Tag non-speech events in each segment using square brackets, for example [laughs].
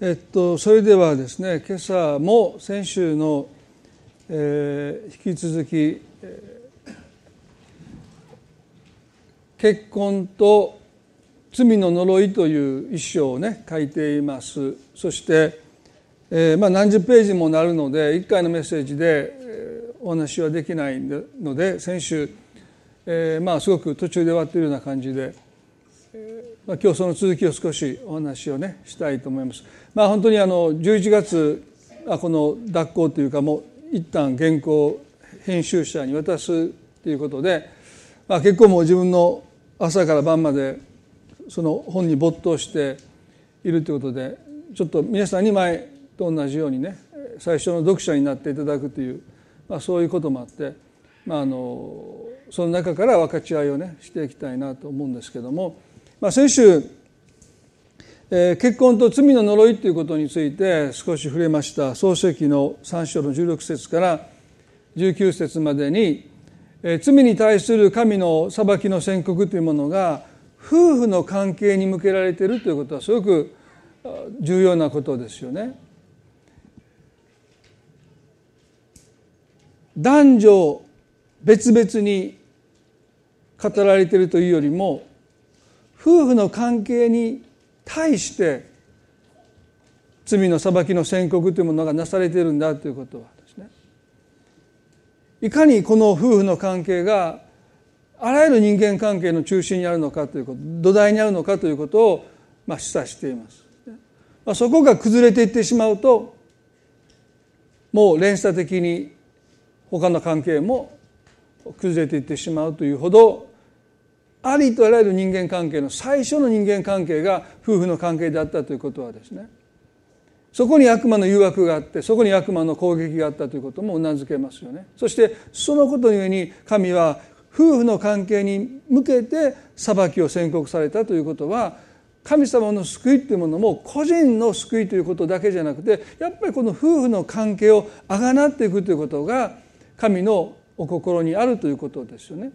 えっと、それではですね今朝も先週の、えー、引き続き、えー、結婚と罪の呪いという一章をね書いています。そして、えーまあ、何十ページもなるので1回のメッセージで、えー、お話はできないので先週、えーまあ、すごく途中で終わっているような感じで、まあ、今日その続きを少しお話をねしたいと思います。まあ、本当にあの11月あこの脱行というかもう一旦原稿編集者に渡すということで、まあ、結構もう自分の朝から晩までその本に没頭しているということでちょっと皆さんに前と同じようにね最初の読者になっていただくという、まあ、そういうこともあって、まあ、あのその中から分かち合いをねしていきたいなと思うんですけども、まあ、先週え結婚と罪の呪いということについて少し触れました創世記の3章の16節から19節までに、え罪に対する神の裁きの宣告というものが夫婦の関係に向けられているということはすごく重要なことですよね。男女別々に語られているというよりも夫婦の関係に対して罪の裁きの宣告というものがなされているんだということはですねいかにこの夫婦の関係があらゆる人間関係の中心にあるのかということ土台にあるのかということをまあ示唆しています。まあ、そこが崩れていってしまうともう連鎖的に他の関係も崩れていってしまうというほどありとあらゆる人間関係の最初の人間関係が夫婦の関係であったということはですねそこに悪魔の誘惑があってそこに悪魔の攻撃があったということもうなずけますよねそしてそのことゆえに神は夫婦の関係に向けて裁きを宣告されたということは神様の救いというものも個人の救いということだけじゃなくてやっぱりこの夫婦の関係をあがなっていくということが神のお心にあるということですよね。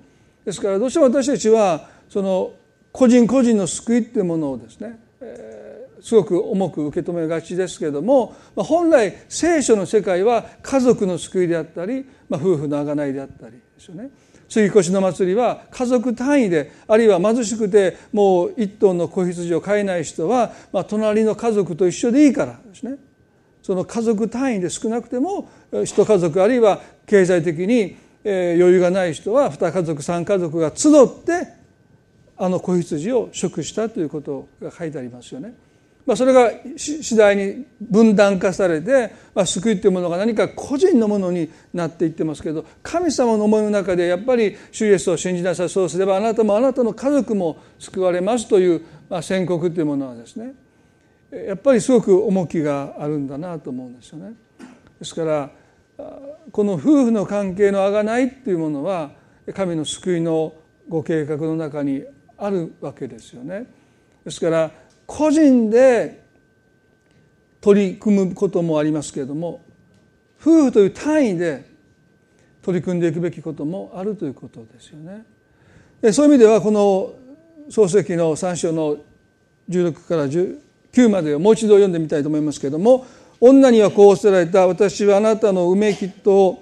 ですからどうしても私たちはその個人個人の救いっていうものをですね、えー、すごく重く受け止めがちですけれども、ま、本来聖書の世界は家族の救いであったり、まあ、夫婦の贖いであったりですよね。杉越の祭りは家族単位であるいは貧しくてもう一頭の子羊を飼えない人は、まあ、隣の家族と一緒でいいからですねその家族単位で少なくても一家族あるいは経済的にえ余裕がない人は2家族3家族が集ってあの子羊を食したということが書いてありますよね。まあ、それが次第に分断化されて、まあ、救いというものが何か個人のものになっていってますけど神様の思いの中でやっぱり主イエスを信じなさいそうすればあなたもあなたの家族も救われますという、まあ、宣告というものはですねやっぱりすごく重きがあるんだなと思うんですよね。ですからこの夫婦の関係のあがないっていうものは神の救いのご計画の中にあるわけですよね。ですから個人で取り組むこともありますけれども夫婦という単位で取り組んでいくべきこともあるということですよね。そういう意味ではこの創世記の3章の16から19までをもう一度読んでみたいと思いますけれども女にはこうおせられた。私はあなたのうめきと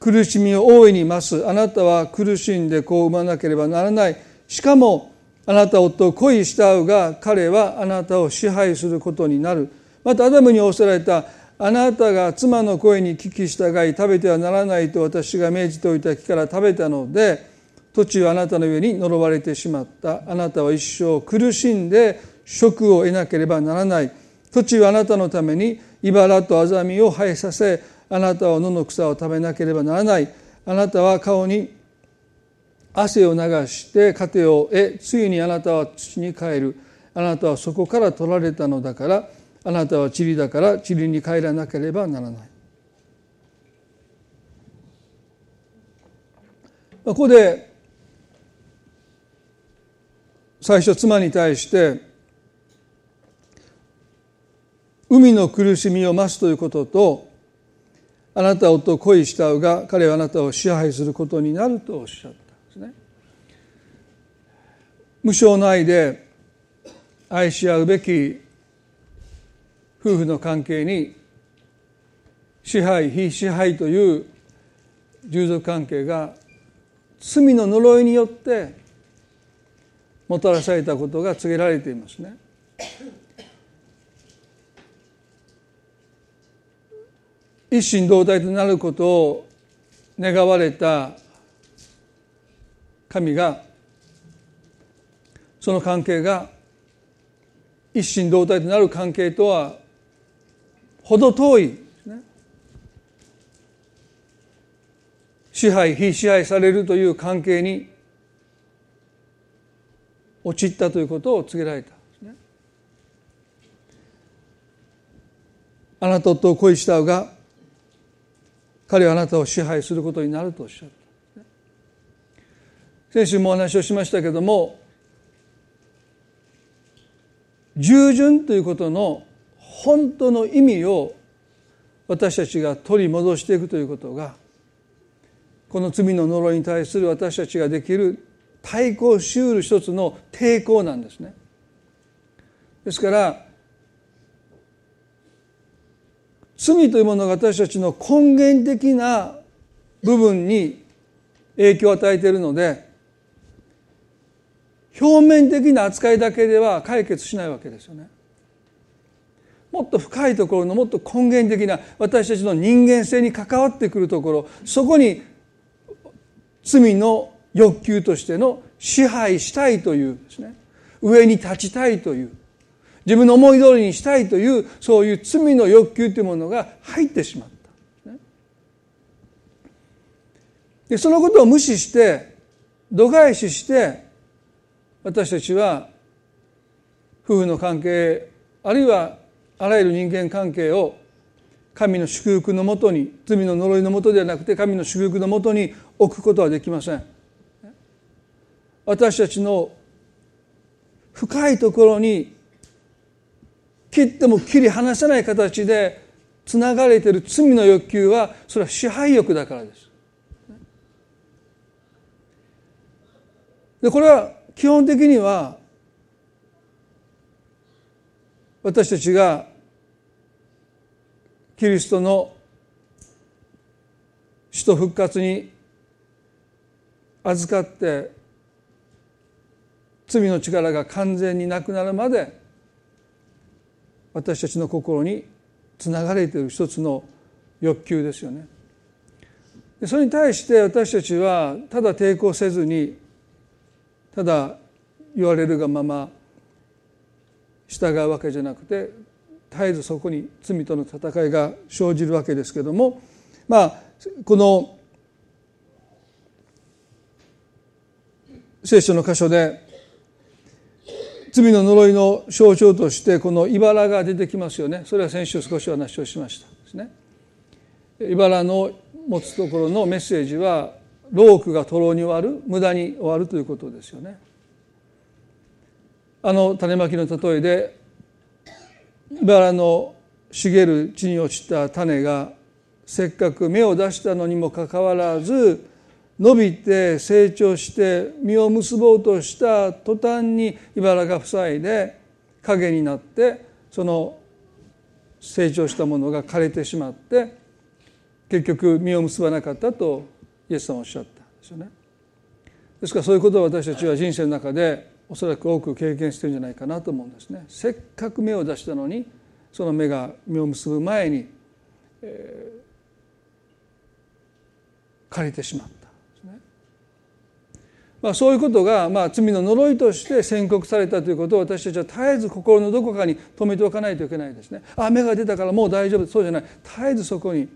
苦しみを大いに増す。あなたは苦しんで子を産まなければならない。しかもあなた夫を恋したうが彼はあなたを支配することになる。またアダムに仰せられた。あなたが妻の声に聞き従い食べてはならないと私が命じておいた木から食べたので途中あなたの上に呪われてしまった。あなたは一生苦しんで職を得なければならない。途中あなたのために茨とアザミを生えさせあなたは野の草を食べなければならない。あなたは顔に汗を流して糧を得ついにあなたは土に帰る。あなたはそこから取られたのだからあなたは塵だから塵に帰らなければならない。ここで最初妻に対して海の苦しみを増すということとあなたは夫を恋したうが彼はあなたを支配することになるとおっしゃったんですね。無償の愛で愛し合うべき夫婦の関係に支配非支配という従属関係が罪の呪いによってもたらされたことが告げられていますね。一心同体となることを願われた神がその関係が一心同体となる関係とは程遠い支配非支配されるという関係に陥ったということを告げられた。あなたと恋したが彼はあなたを支配することになるとおっしゃった先週もお話をしましたけども従順ということの本当の意味を私たちが取り戻していくということがこの罪の呪いに対する私たちができる対抗しうる一つの抵抗なんですね。ですから罪というものが私たちの根源的な部分に影響を与えているので表面的な扱いだけでは解決しないわけですよね。もっと深いところのもっと根源的な私たちの人間性に関わってくるところそこに罪の欲求としての支配したいというですね上に立ちたいという自分の思い通りにしたいというそういう罪の欲求というものが入ってしまった。でそのことを無視して度外視して私たちは夫婦の関係あるいはあらゆる人間関係を神の祝福のもとに罪の呪いのもとではなくて神の祝福のもとに置くことはできません。私たちの深いところに切っても切り離せない形でつながれている罪の欲求はそれは支配欲だからです。でこれは基本的には私たちがキリストの死と復活に預かって罪の力が完全になくなるまで私たちの心につながれている一つの欲求ですよね。それに対して私たちはただ抵抗せずにただ言われるがまま従うわけじゃなくて絶えずそこに罪との戦いが生じるわけですけどもまあこの聖書の箇所で罪の呪いの象徴としてこの茨が出てきますよね。それは先週少しお話をしました。ですね。茨の持つところのメッセージはロークが徒労に終わる無駄に終わるということですよね。あの種まきの例えで茨の茂る地に落ちた種がせっかく芽を出したのにもかかわらず伸びて成長して実を結ぼうとした途端に茨が塞いで影になってその成長したものが枯れてしまって結局実を結ばなかったとイエスさんはおっしゃったんですよね。ですからそういうことを私たちは人生の中でおそらく多く経験してるんじゃないかなと思うんですね。せっかく芽を出したのにその芽が実を結ぶ前に、えー、枯れてしまった。まあ、そういうことが、まあ、罪の呪いとして宣告されたということを私たちは絶えず心のどこかに留めておかないといけないですね。あ芽が出たからもう大丈夫そうじゃない絶えずそこに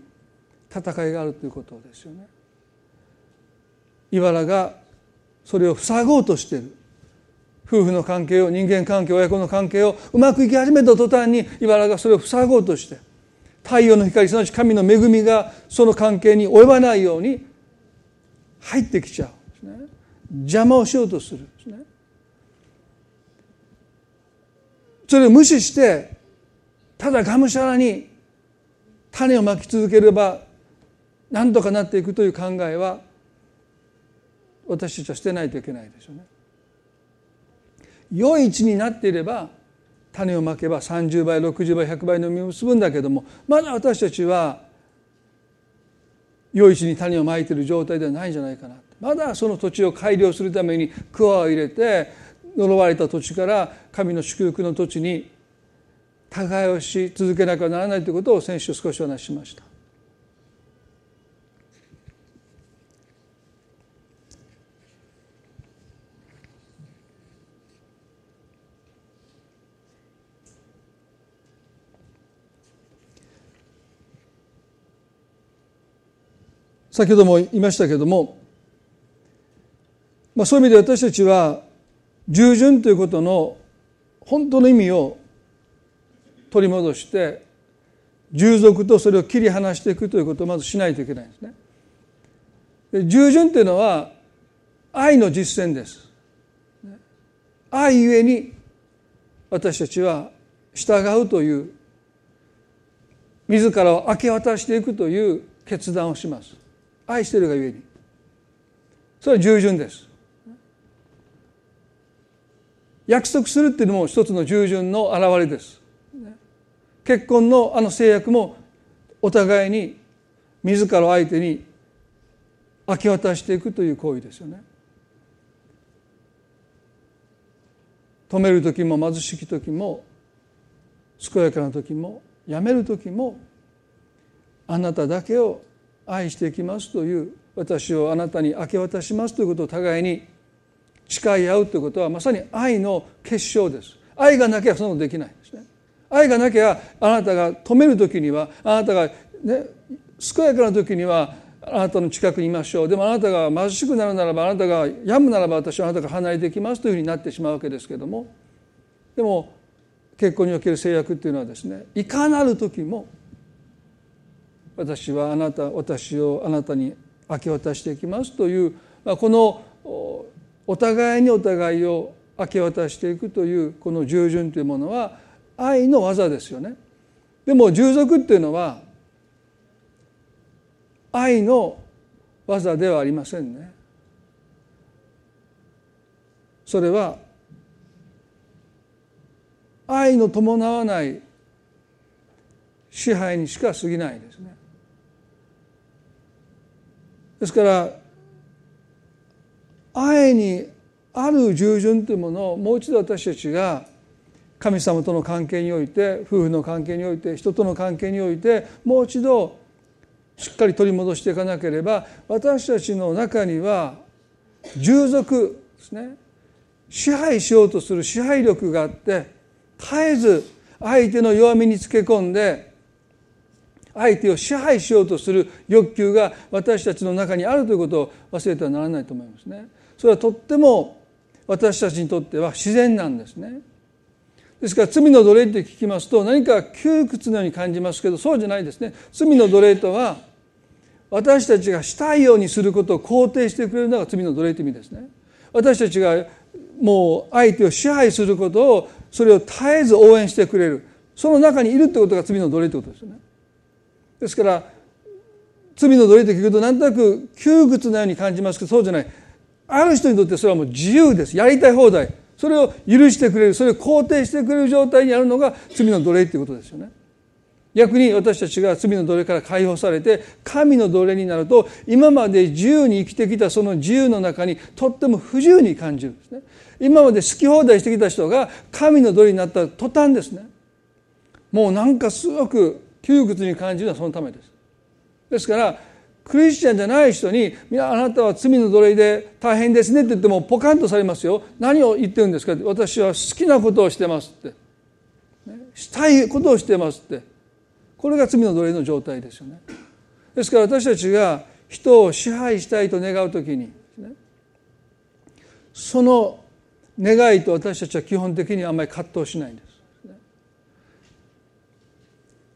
戦いがあるということですよね。茨がそれを塞ごうとしている夫婦の関係を人間関係親子の関係をうまくいき始めた途端に茨がそれを塞ごうとして太陽の光すなわち神の恵みがその関係に及ばないように入ってきちゃうんです、ね、邪魔をしようとするですねそれを無視してただがむしゃらに種をまき続ければ何とかなっていくという考えは私たちは捨てないといけないですよね。良い地になっていれば種をまけば30倍60倍100倍の実を結ぶんだけどもまだ私たちは良い地に種をまいている状態ではないんじゃないかなまだその土地を改良するために桑を入れて呪われた土地から神の祝福の土地に耕し続けなきゃならないということを先週少しお話ししました。先ほども言いましたけども、まあ、そういう意味で私たちは従順ということの本当の意味を取り戻して従属とそれを切り離していくということをまずしないといけないんですね。で従順というのは愛の実践です。愛ゆえに私たちは従うという自らを明け渡していくという決断をします。愛してるがゆえにそれは従順です約束するっていうのも一つの従順の表れです。結婚のあの制約もお互いに自ら相手に明け渡していくという行為ですよね。止める時も貧しき時も健やかな時もやめる時もあなただけを愛していきますという私をあなたに明け渡しますということを互いに誓い合うということはまさに愛の結晶です。愛がなきゃそのできないですね。愛がなきゃあなたが止める時にはあなたがね健やかな時にはあなたの近くにいましょう。でもあなたが貧しくなるならばあなたが病むならば私はあなたが離れていきますというふうになってしまうわけですけども。でも結婚における制約っていうのはですねいかなる時も私はあなた私をあなたに明け渡していきますという、まあ、このお互いにお互いを明け渡していくというこの従順というものは愛の技ですよね。でも従属っていうのは愛の技ではありませんね。それは愛の伴わない支配にしか過ぎないですね。ですから愛にある従順というものをもう一度私たちが神様との関係において夫婦の関係において人との関係においてもう一度しっかり取り戻していかなければ私たちの中には従属ですね支配しようとする支配力があって絶えず相手の弱みにつけ込んで相手を支配しようとする欲求が私たちの中にあるということを忘れてはならないと思いますね。それはとっても私たちにとっては自然なんですね。ですから罪の奴隷って聞きますと何か窮屈のように感じますけどそうじゃないですね。罪の奴隷とは私たちがしたいようにすることを肯定してくれるのが罪の奴隷という意味ですね。私たちがもう相手を支配することをそれを絶えず応援してくれるその中にいるってことが罪の奴隷ってことですよね。ですから罪の奴隷と聞くと何となく窮屈なように感じますけどそうじゃないある人にとってそれはもう自由です。やりたい放題。それを許してくれる。それを肯定してくれる状態にあるのが罪の奴隷っていうことですよね。逆に私たちが罪の奴隷から解放されて神の奴隷になると今まで自由に生きてきたその自由の中にとっても不自由に感じるんですね。今まで好き放題してきた人が神の奴隷になった途端ですね。もうなんかすごく窮屈に感じるのはそのためです。ですからクリスチャンじゃない人に「あなたは罪の奴隷で大変ですね」って言ってもポカンとされますよ何を言ってるんですか私は好きなことをしてますってしたいことをしてますって。これが罪の奴隷の状態ですよね。ですから私たちが人を支配したいと願う時にその願いと私たちは基本的にあんまり葛藤しないんです。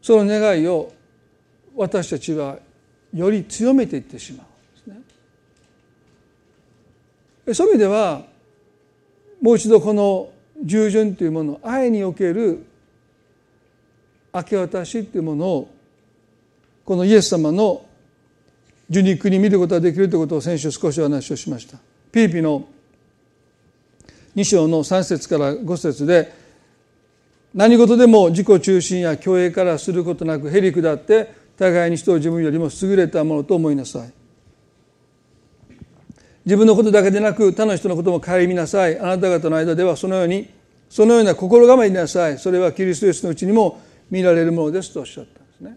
その願いを私たちはより強めていってしまうんですね。そういう意味ではもう一度この従順というもの愛における明け渡しというものをこのイエス様の受肉に見ることができるということを先週少しお話をしました。ピーピの2章の3節から5節で何事でも自己中心や虚栄からすることなくへり下って互いに人を自分よりも優れたものと思いなさい。自分のことだけでなく他の人のことも顧みなさい。あなた方の間ではそのようにそのような心構えになさい。それはキリストイエスのうちにも見られるものですとおっしゃったんですね。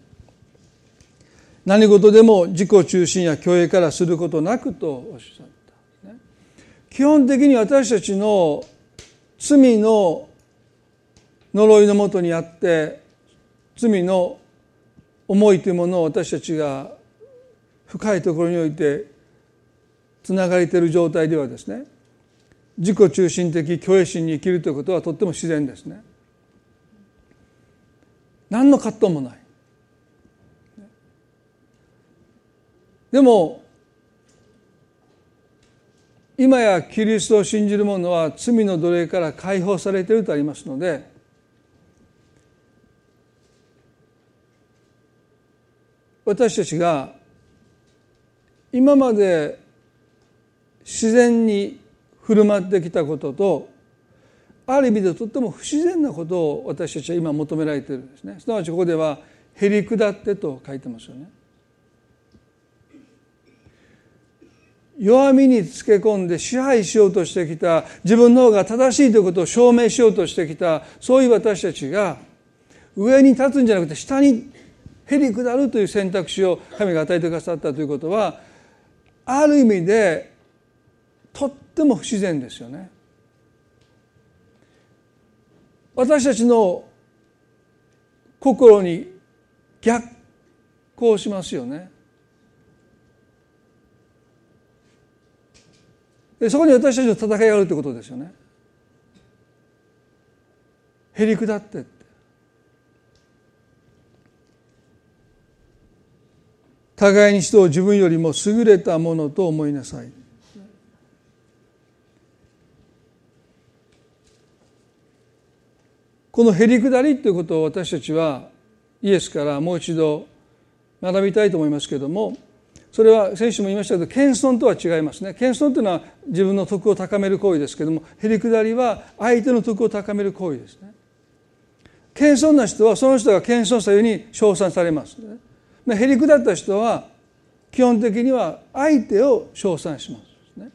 何事でも自己中心や虚栄からすることなくとおっしゃったんです、ね、基本的に私たちの罪の呪いのもとにあって罪の思いというものを私たちが深いところにおいてつながれている状態ではですね自己中心的虚栄心に生きるということはとっても自然ですね。何の葛藤もない。でも今やキリストを信じる者は罪の奴隷から解放されているとありますので私たちが今まで自然に振る舞ってきたこととある意味でとっても不自然なことを私たちは今求められているんですね。すなわちここでは「へり下って」と書いてますよね。弱みにつけ込んで支配しようとしてきた自分の方が正しいということを証明しようとしてきたそういう私たちが上に立つんじゃなくて下にへり下るという選択肢を神が与えてくださったということはある意味でとっても不自然ですよね。私たちの心に逆行しますよね。でそこに私たちの戦いがあるということですよね。へり下って互いに人を自分よりも優れたものと思いなさい。このへりくだりということを私たちはイエスからもう一度学びたいと思いますけれどもそれは先週も言いましたけど謙遜とは違いますね。謙遜というのは自分の徳を高める行為ですけれどもへりくだりは相手の徳を高める行為ですね。謙遜な人はその人が謙遜したように称賛されます、ね、へりくだった人は基本的には相手を称賛します。ね、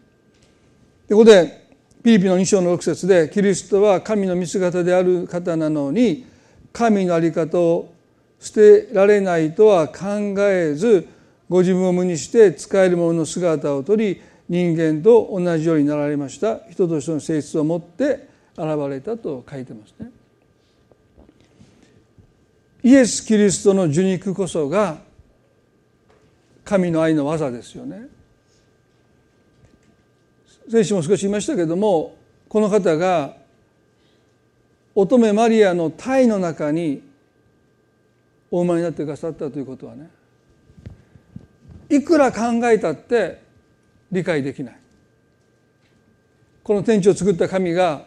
でここでピリピの2章の6節でキリストは神の見姿である方なのに神の在り方を捨てられないとは考えずご自分を無にして使える者の姿をとり人間と同じようになられました人としての性質を持って現れたと書いてますね。イエス・キリストの受肉こそが神の愛の技ですよね。先週も少し言いましたけれどもこの方が乙女マリアの体の中にお生まれになってくださったということはねいくら考えたって理解できないこの天地を作った神が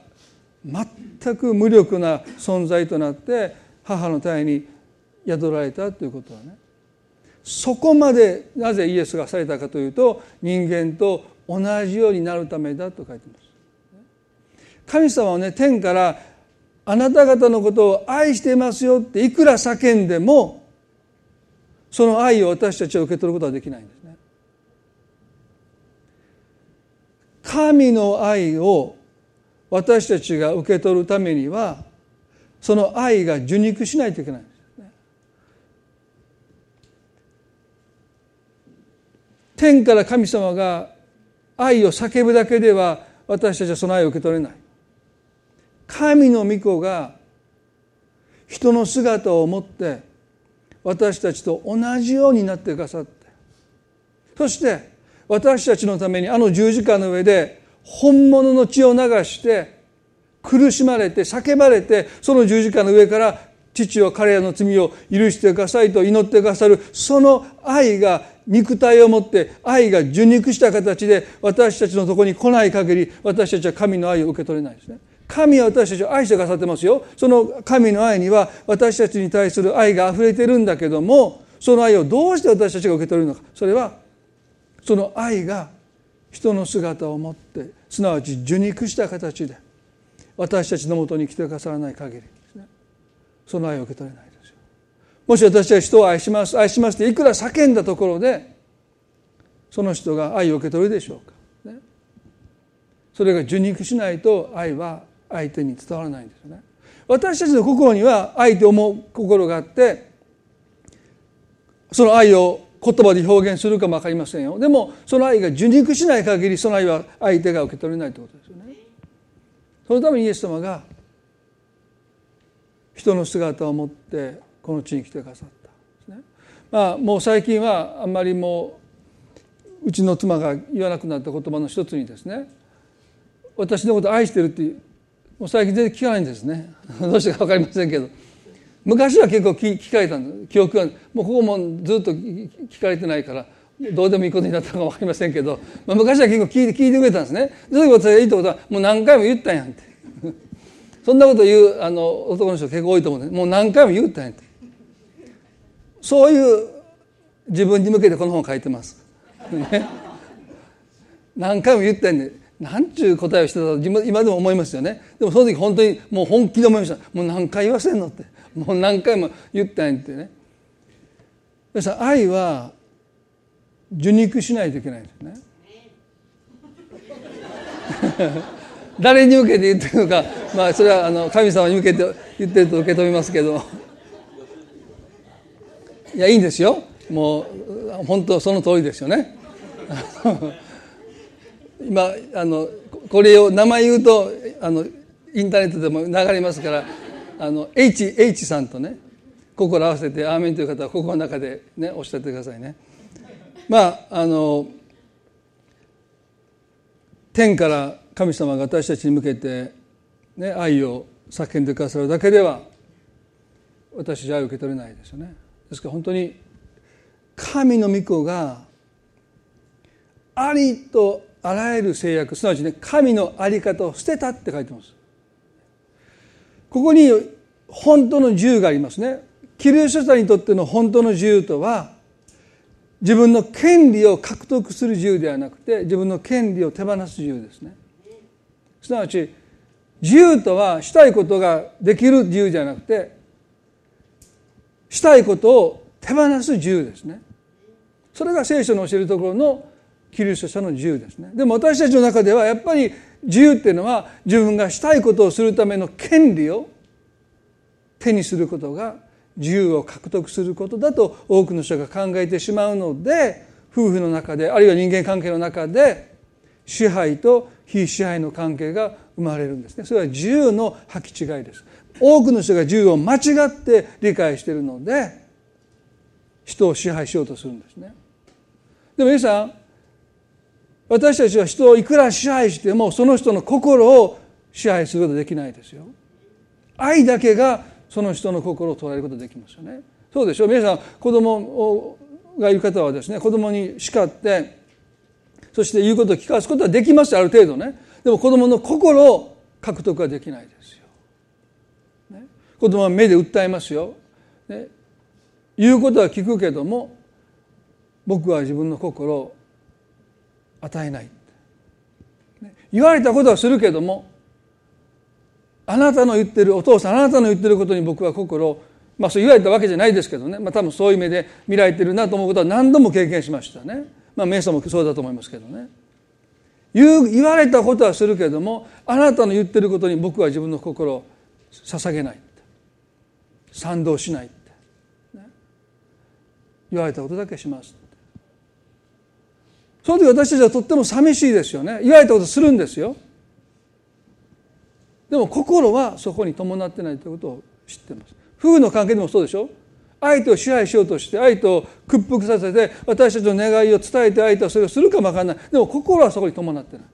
全く無力な存在となって母の体に宿られたということはねそこまでなぜイエスがされたかというと人間と同じようになるためだと書いてます。神様はね天からあなた方のことを愛していますよっていくら叫んでもその愛を私たちは受け取ることはできないんですね。神の愛を私たちが受け取るためにはその愛が受肉しないといけないんです。天から神様が愛を叫ぶだけでは私たちはその愛を受け取れない。神の御子が人の姿を持って私たちと同じようになってくださってそして私たちのためにあの十字架の上で本物の血を流して苦しまれて叫ばれてその十字架の上から父は彼らの罪を許してくださいと祈ってくださるその愛が肉体を持って愛が受肉した形で私たちのとこに来ない限り私たちは神の愛を受け取れないですね。神は私たちを愛してくださってますよ。その神の愛には私たちに対する愛が溢れてるんだけどもその愛をどうして私たちが受け取るのかそれはその愛が人の姿を持ってすなわち受肉した形で私たちのもとに来てくださらない限りですね。その愛を受け取れないですよ。もし私は人を愛します愛しますっていくら叫んだところでその人が愛を受け取るでしょうか、ね、それが受肉しないと愛は相手に伝わらないんですよね。私たちの心には愛と思う心があってその愛を言葉で表現するかも分かりませんよ。でもその愛が受肉しない限りその愛は相手が受け取れないということですよね。そのためにイエス様が人の姿を持ってこの地に来てくださったですね。まあもう最近はあんまりもううちの妻が言わなくなった言葉の一つにですね私のこと愛してるってもう最近全然聞かないんですね。[laughs] どうしてか分かりませんけど。昔は結構聞かれたんです。記憶がもうここもずっと聞かれてないからどうでもいいことになったのか分かりませんけど、まあ、昔は結構聞いて聞いてくれたんですね。そういうことがいいってことはもう何回も言ったんやんって。[laughs] そんなこと言うあの男の人結構多いと思うんでもう何回も言ったんやんって。そういう自分に向けてこの本を書いてます。ね、何回も言ったんで。何ちゅう答えをしてたと今でも思いますよね。でもその時本当にもう本気で思いました。もう何回言わせんのって。もう何回も言ったんやってね。皆さん愛は受肉しないといけないですね。[laughs] 誰に向けて言ってるのかまあそれはあの神様に向けて言ってると受け止めますけど。いやいいんですよ。もう本当その通りですよね。[laughs] 今あのこれを名前言うとあのインターネットでも流れますからあの H, H さんとね心合わせて「アーメン」という方は心の中でねおっしゃってくださいね。まああの天から神様が私たちに向けて、ね、愛を叫んでくださるだけでは私じゃ愛を受け取れないですよね。ですから本当に神の御子がありとあらゆる制約すなわちね神の在り方を捨てたって書いてますここに本当の自由がありますねキリスト者にとっての本当の自由とは自分の権利を獲得する自由ではなくて自分の権利を手放す自由ですね。すなわち自由とはしたいことができる自由じゃなくてしたいことを手放す自由ですね。それが聖書の教えるところのキリスト者の自由ですね。でも私たちの中ではやっぱり自由っていうのは自分がしたいことをするための権利を手にすることが自由を獲得することだと多くの人が考えてしまうので夫婦の中であるいは人間関係の中で支配と非支配の関係が生まれるんですね。それは自由の履き違いです。多くの人が自由を間違って理解しているので人を支配しようとするんですね。でも皆さん私たちは人をいくら支配してもその人の心を支配することできないですよ。愛だけがその人の心を捉えることできますよね。そうでしょう。皆さん子供がいる方はですね子供に叱ってそして言うことを聞かすことはできますある程度ね。でも子供の心を獲得はできないですよ、ね、子供は目で訴えますよ、ね、言うことは聞くけども僕は自分の心を与えない、ね、言われたことはするけどもあなたの言ってるお父さんあなたの言ってることに僕は心をまあそう言われたわけじゃないですけどね、まあ、多分そういう目で見られてるなと思うことは何度も経験しましたね。まあ瞑想もそうだと思いますけどね。言う言われたことはするけれどもあなたの言ってることに僕は自分の心を捧げない賛同しないって、ね、言われたことだけしますその時私たちはとっても寂しいですよね。言われたことするんですよ。でも心はそこに伴ってないということを知ってます。夫婦の関係でもそうでしょ？相手を支配しようとして相手を屈服させて私たちの願いを伝えて相手はそれをするかもわからない。でも心はそこに伴ってない。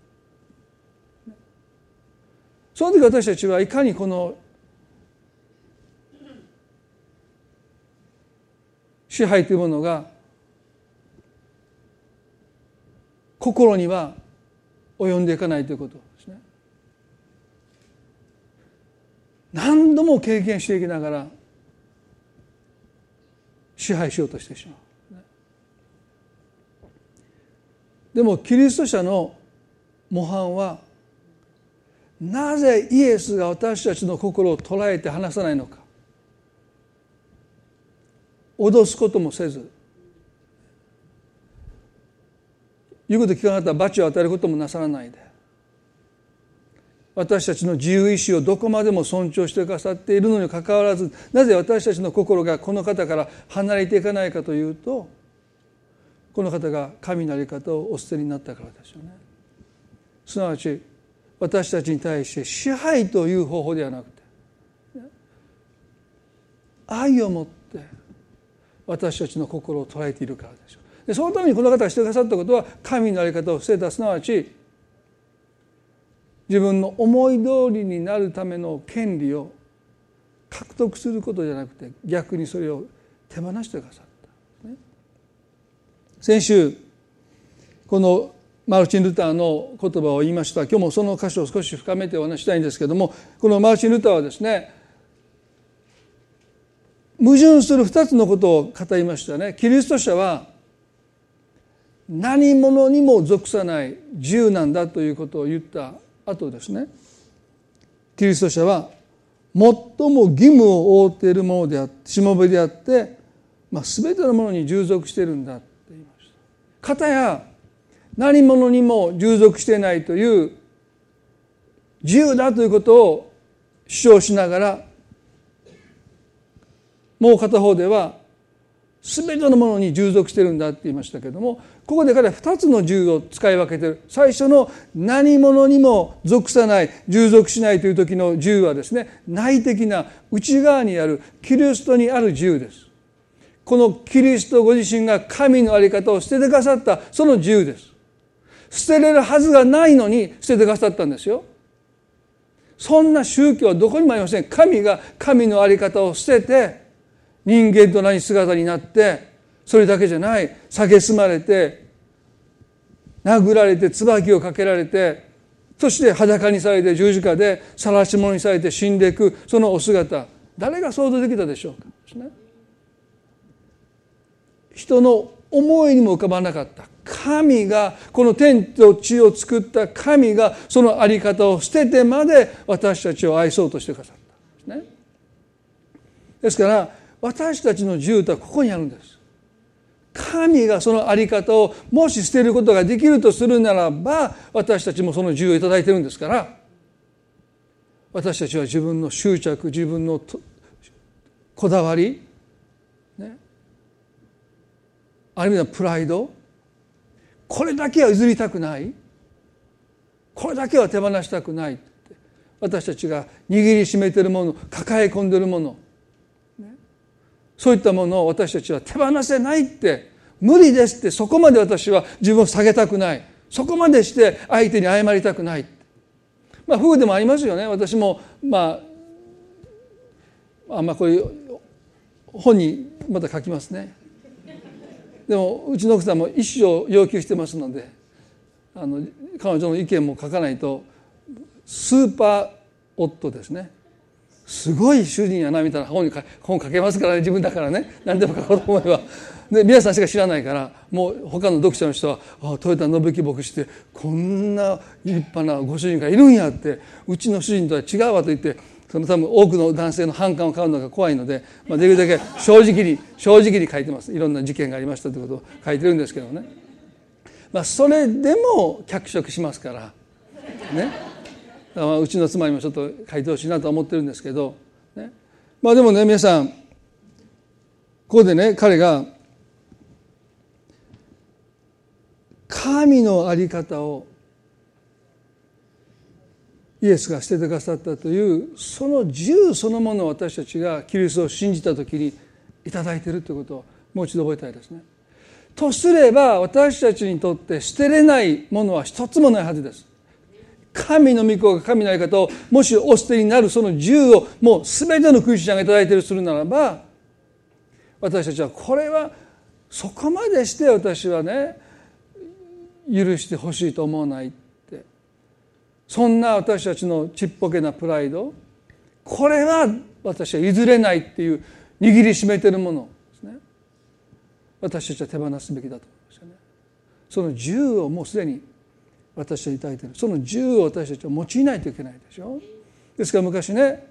その時私たちはいかにこの支配というものが心には及んでいかないということですね何度も経験していきながら支配しようとしてしまう。でもキリスト者の模範はなぜイエスが私たちの心を捉えて離さないのか。脅すこともせず。言うこと聞かなかったら罰を与えることもなさらないで。私たちの自由意志をどこまでも尊重してくださっているのにかかわらずなぜ私たちの心がこの方から離れていかないかというとこの方が神の在り方をお捨てになったからですよね。すなわち私たちに対して支配という方法ではなくて愛を持って私たちの心を捉えているからでしょうでそのためにこの方がしてくださったことは神の在り方を捨てたすなわち自分の思い通りになるための権利を獲得することじゃなくて逆にそれを手放してくださった、ね、先週このマルチン・ルターの言葉を言いました。今日もその箇所を少し深めてお話したいんですけどもこのマルチン・ルターはですね矛盾する二つのことを語りましたね。キリスト者は何者にも属さない自由なんだということを言った後ですねキリスト者は最も義務を負っているものであってしもべであって、まあ、全てのものに従属しているんだって言いました。かたや何者にも従属していないという自由だということを主張しながらもう片方では全てのものに従属してるんだって言いましたけどもここで彼は2つの銃を使い分けてる。最初の何者にも属さない従属しないという時の銃はですね内的な内側にあるキリストにある銃です。このキリストご自身が神の在り方を捨ててくださったその銃です。捨てれるはずがないのに捨ててくださったんですよ。そんな宗教はどこにもありません。神が神の在り方を捨てて人間と同じ姿になってそれだけじゃない。蔑まれて殴られて椿をかけられてそして裸にされて十字架で晒し者にされて死んでいくそのお姿。誰が想像できたでしょうか。人の思いにも浮かばなかった。神がこの天と地を作った神がその在り方を捨ててまで私たちを愛そうとしてくださった。ですね。ですから私たちの自由とはここにあるんです。神がその在り方をもし捨てることができるとするならば私たちもその自由を頂いてるんですから。私たちは自分の執着自分のこだわり、ね、ある意味ではプライド。これだけは譲りたくない。これだけは手放したくない私たちが握りしめてるもの抱え込んでるものそういったものを私たちは手放せないって。無理ですって。そこまで私は自分を下げたくない。そこまでして相手に謝りたくない。まあ夫婦でもありますよね。私もまああんまこういう本にまた書きますね。でもうちの奥さんも一生要求してますのであの彼女の意見も書かないとスーパー夫ですね。すごい主人やなみたいな本に本書けますからね自分だからね。何でも書こうと思えば。で皆さんしか知らないからもう他の読者の人は「ああ豊田信樹牧師ってこんな立派なご主人がいるんや」ってうちの主人とは違うわと言ってその多分多くの男性の反感を買うのが怖いので、まあ、できるだけ正直に正直に書いてます。いろんな事件がありましたということを書いてるんですけどね、まあ、それでも脚色しますから。ね。うちの妻にもちょっと書いてほしいなと思ってるんですけど、ね、まあでもね皆さんここでね彼が神の在り方をイエスが捨ててくださったというその自由そのものを私たちがキリストを信じた時に頂いているということをもう一度覚えたいですね。とすれば私たちにとって捨てれないものは一つもないはずです。神の御子が神のやり方をもしお捨てになるその自由をもう全てのクリスチャンが頂いているするならば私たちはこれはそこまでして私はね許してほしいと思わないって。そんな私たちのちっぽけなプライド。これは私は譲れないっていう握りしめてるものですね。私たちは手放すべきだと思いましたね。その自由をもうすでに私たちは抱いているその銃を私たちは用いないといけないでしょですから昔ね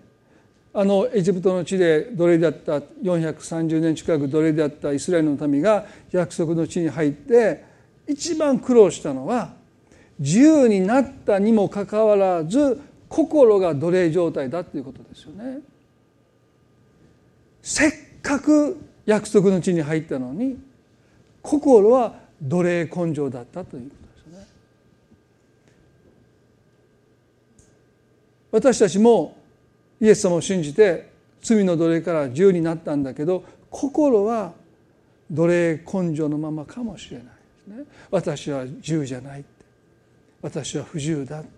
あのエジプトの地で奴隷であった430年近く奴隷であったイスラエルの民が約束の地に入って一番苦労したのは自由になったにもかかわらず心が奴隷状態だということですよね。せっかく約束の地に入ったのに心は奴隷根性だったということですね。私たちもイエス様を信じて罪の奴隷から自由になったんだけど心は奴隷根性のままかもしれないですね。私は自由じゃないって。私は不自由だって、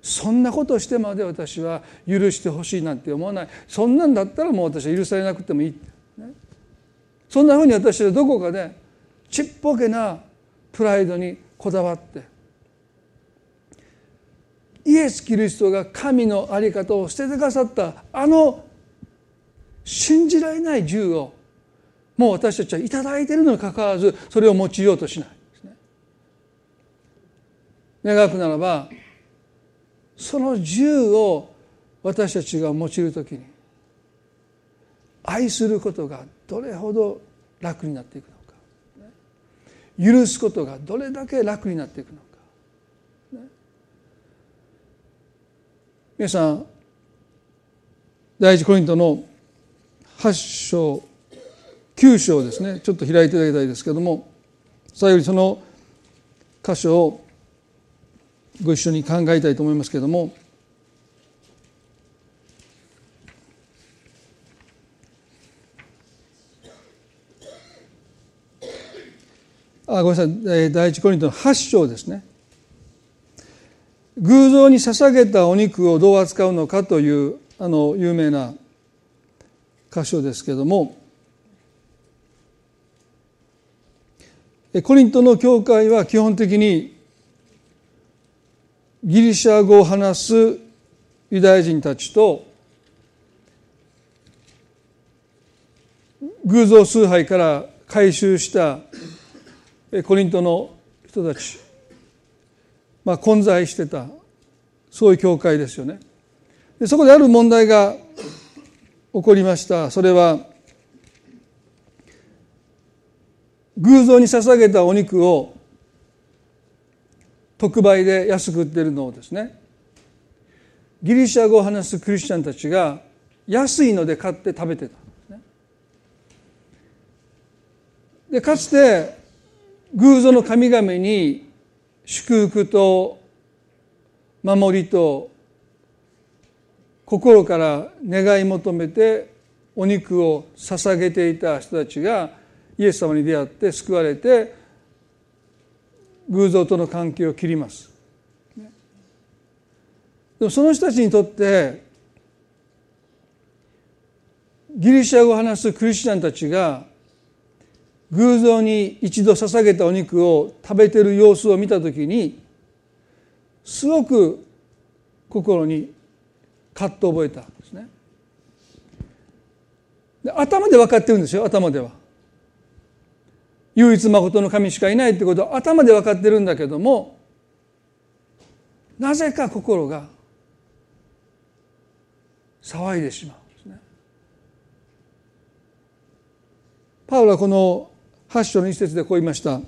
そんなことしてまで私は許してほしいなんて思わない。そんなんだったらもう私は許されなくてもいいって、ね、そんなふうに私はどこかでちっぽけなプライドにこだわってイエス・キリストが神の在り方を捨ててくださったあの信じられない自由をもう私たちは頂いているのにかかわらずそれを用いようとしないですね。願くならばその自由を私たちが用いるときに愛することがどれほど楽になっていくのか許すことがどれだけ楽になっていくのか皆さん第一コリントの8章9章ですね。ちょっと開いていただきたいですけども最後にその箇所をご一緒に考えたいと思いますけれどもあごめんなさい。第一コリントの8章ですね。偶像に捧げたお肉をどう扱うのかというあの有名な箇所ですけれどもコリントの教会は基本的にギリシャ語を話すユダヤ人たちと偶像崇拝から回収したコリントの人たち。まあ、混在してたそういう教会ですよね。でそこである問題が起こりましたそれは偶像に捧げたお肉を特売で安く売ってるのをですねギリシャ語を話すクリスチャンたちが安いので買って食べてた。でかつて偶像の神々に祝福と守りと心から願い求めてお肉を捧げていた人たちがイエス様に出会って救われて偶像との関係を切ります。でもその人たちにとってギリシャ語を話すクリスチャンたちが偶像に一度捧げたお肉を食べてる様子を見た時にすごく心に葛藤を覚えたんですね。で頭で分かってるんですよ頭では。唯一誠の神しかいないってことは頭で分かってるんだけどもなぜか心が騒いでしまうんですね。パウロはこの8章の一節でこう言いました。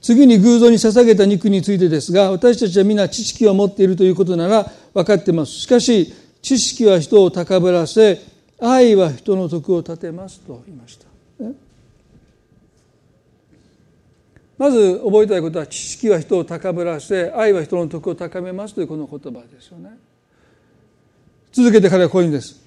次に偶像に捧げた肉についてですが私たちは皆知識を持っているということなら分かってます。しかし知識は人を高ぶらせ愛は人の徳を立てますと言いました。まず覚えたいことは知識は人を高ぶらせ愛は人の徳を高めますというこの言葉ですよね。続けて彼はこういうんです。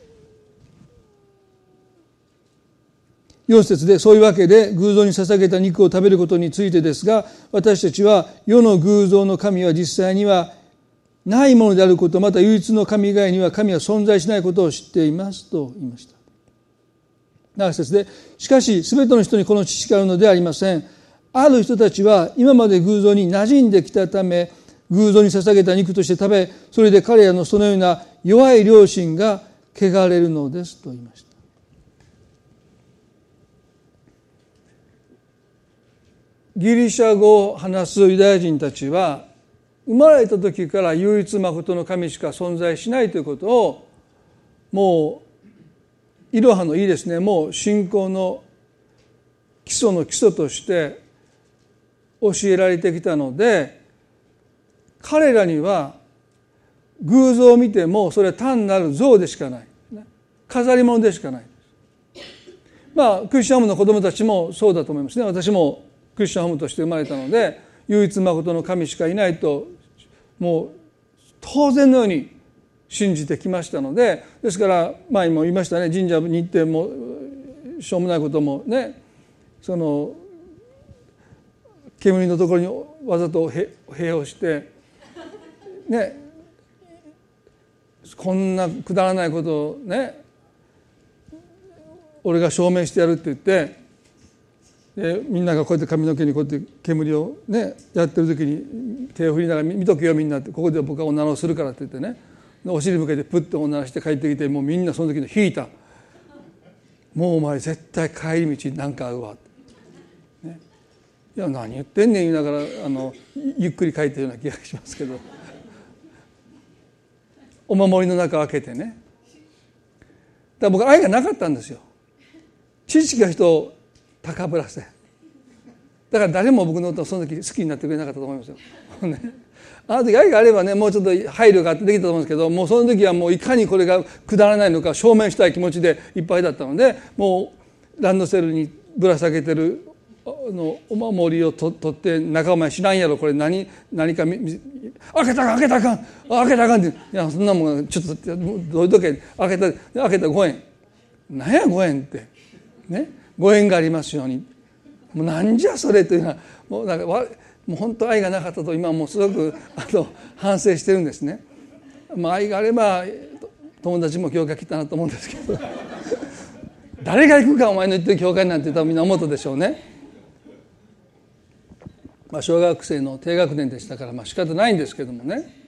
4節でそういうわけで偶像に捧げた肉を食べることについてですが私たちは世の偶像の神は実際にはないものであることまた唯一の神以外には神は存在しないことを知っていますと言いました。7節でしか？し全ての人にこの知識があるのではありません。ある人たちは今まで偶像に馴染んできたため偶像に捧げた肉として食べそれで彼らのそのような弱い良心が汚れるのですと言いました。ギリシャ語を話すユダヤ人たちは生まれた時から唯一誠の神しか存在しないということをもういろはのいいですねもう信仰の基礎の基礎として教えられてきたので彼らには偶像を見てもそれは単なる像でしかない。飾り物でしかない。まあクリスチャンホームの子供たちもそうだと思いますね。私もクリスチャンホームとして生まれたので唯一誠の神しかいないともう当然のように信じてきましたのでですから前も言いましたね神社に行ってもしょうもないこともねその煙のところにわざと塀をしてねこんなくだらないことをね俺が証明してやるって言ってでみんながこうやって髪の毛にこうやって煙をねやってる時に手を振りながら見とけよみんなってここで僕はおならをするからって言ってね。お尻向けてプッとおならして帰ってきてもうみんなその時の引いた。もうお前絶対帰り道なんか会うわ、ね、いや何言ってんねん言いながらあのゆっくり帰ったような気がしますけど。お守りの中開けてね。だから僕愛がなかったんですよ。知識が人高ぶらせだから誰も僕のことをその時好きになってくれなかったと思いますよ。あの時愛があればねもうちょっと配慮があってできたと思うんですけどもうその時はもういかにこれがくだらないのか証明したい気持ちでいっぱいだったのでもうランドセルにぶら下げてるあのお守りを取って仲間知らんやろこれ何何か開けたか開けたか開けたかって。いやそんなもんちょっとどういう時開けた開けた5円何や5円って。ね。ご縁がありますようにもうなんじゃそれというのはもうなんかもう本当愛がなかったと今もうすごくあの反省してるんですね。まあ、愛があれば友達も教会来たなと思うんですけど誰が行くかお前の言ってる教会なんて多分みんな思ったでしょうね。まあ、小学生の低学年でしたからまあ仕方ないんですけどもね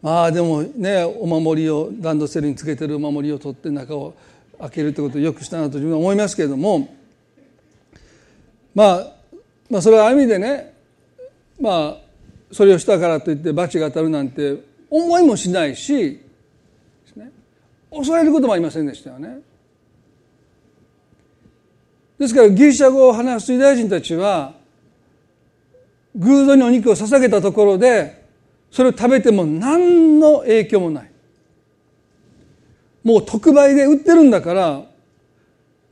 まあでもねお守りをランドセルにつけてるお守りを取って中を開けるってことをよくしたなと自分は思いますけれども、まあ、まあそれはある意味でねまあそれをしたからといって罰が当たるなんて思いもしないし、ね、襲われることもありませんでしたよね。ですからギリシャ語を話すユダヤ人たちは偶像にお肉を捧げたところでそれを食べても何の影響もない。もう特売で売ってるんだから、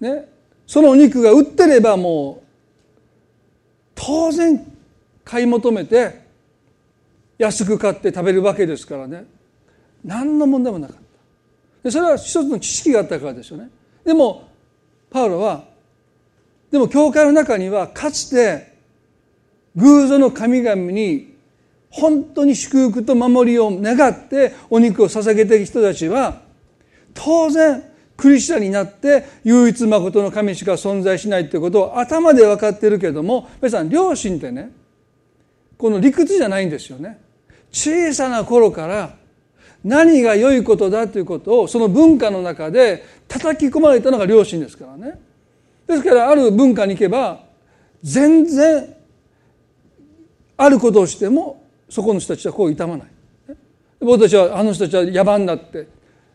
ね、そのお肉が売ってればもう、当然買い求めて、安く買って食べるわけですからね。何の問題もなかった。でそれは一つの知識があったからですよね。でも、パウロは、でも教会の中にはかつて偶像の神々に本当に祝福と守りを願ってお肉を捧げている人たちは当然クリスチャンになって唯一誠の神しか存在しないということを頭で分かってるけども皆さん両親ってねこの理屈じゃないんですよね。小さな頃から何が良いことだということをその文化の中で叩き込まれたのが両親ですからね。ですからある文化に行けば全然あることをしてもそこの人たちはこう痛まない。僕たちはあの人たちは野蛮だって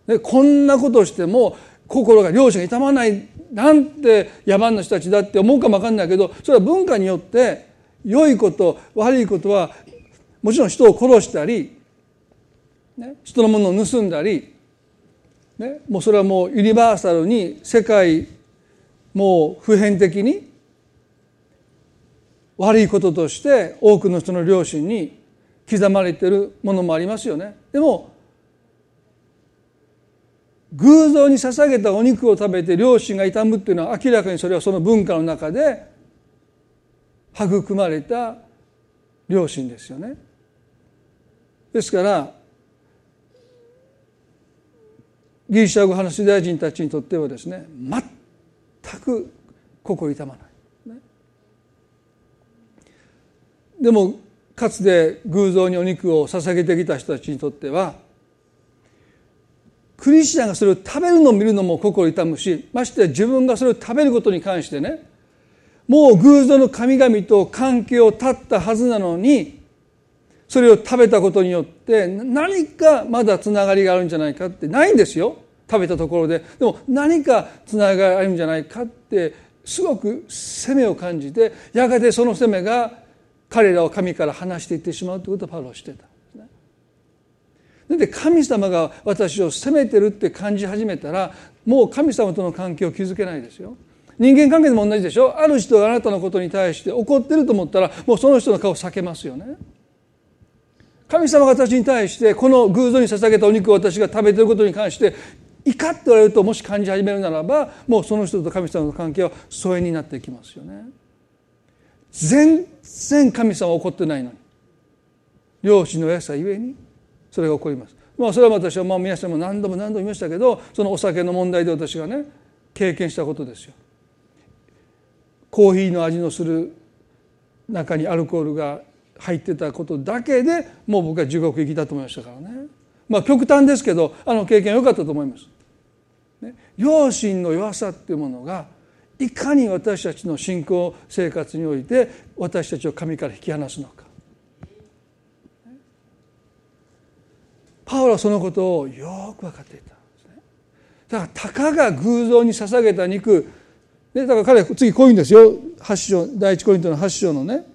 でこんなことしても心が両親が痛まないなんて野蛮な人たちだって思うかも分かんないけどそれは文化によって良いこと悪いことはもちろん人を殺したり、ね、人のものを盗んだり、ね、もうそれはもうユニバーサルに世界もう普遍的に悪いこととして多くの人の良心に刻まれているものもありますよね。でも偶像に捧げたお肉を食べて両親が痛むっていうのは明らかにそれはその文化の中で育まれた両親ですよね。ですからギリシャ語話すユダヤ人たちにとってはですね全く心痛まない。でもかつて偶像にお肉を捧げてきた人たちにとってはクリスチャンがそれを食べるのを見るのも心痛むしまして自分がそれを食べることに関してねもう偶像の神々と関係を断ったはずなのにそれを食べたことによって何かまだつながりがあるんじゃないかってないんですよ。食べたところで。でも何かつながりがあるんじゃないかってすごく責めを感じてやがてその責めが彼らを神から離していってしまうということをパウロはしてた。で神様が私を責めてるって感じ始めたらもう神様との関係を築けないですよ。人間関係でも同じでしょ。ある人があなたのことに対して怒ってると思ったらもうその人の顔を避けますよね。神様が私に対してこの偶像に捧げたお肉を私が食べてることに関して怒っておられるともし感じ始めるならばもうその人と神様の関係は疎遠になっていきますよね。全然神様は怒ってないのに。両親の優しさゆえに。それが起こります。まあそれは私はまあ皆さんも何度も何度も言いましたけどそのお酒の問題で私がね経験したことですよ。コーヒーの味のする中にアルコールが入ってたことだけでもう僕は地獄行きだと思いましたからね。まあ極端ですけどあの経験良かったと思います。ね、良心の弱さっていうものがいかに私たちの信仰生活において私たちを神から引き離すのか。パウロはそのことをよく分かっていたんですね。だからたかが偶像に捧げた肉。でだから彼は次こういうんですよ。8章第一コリントの8章のね。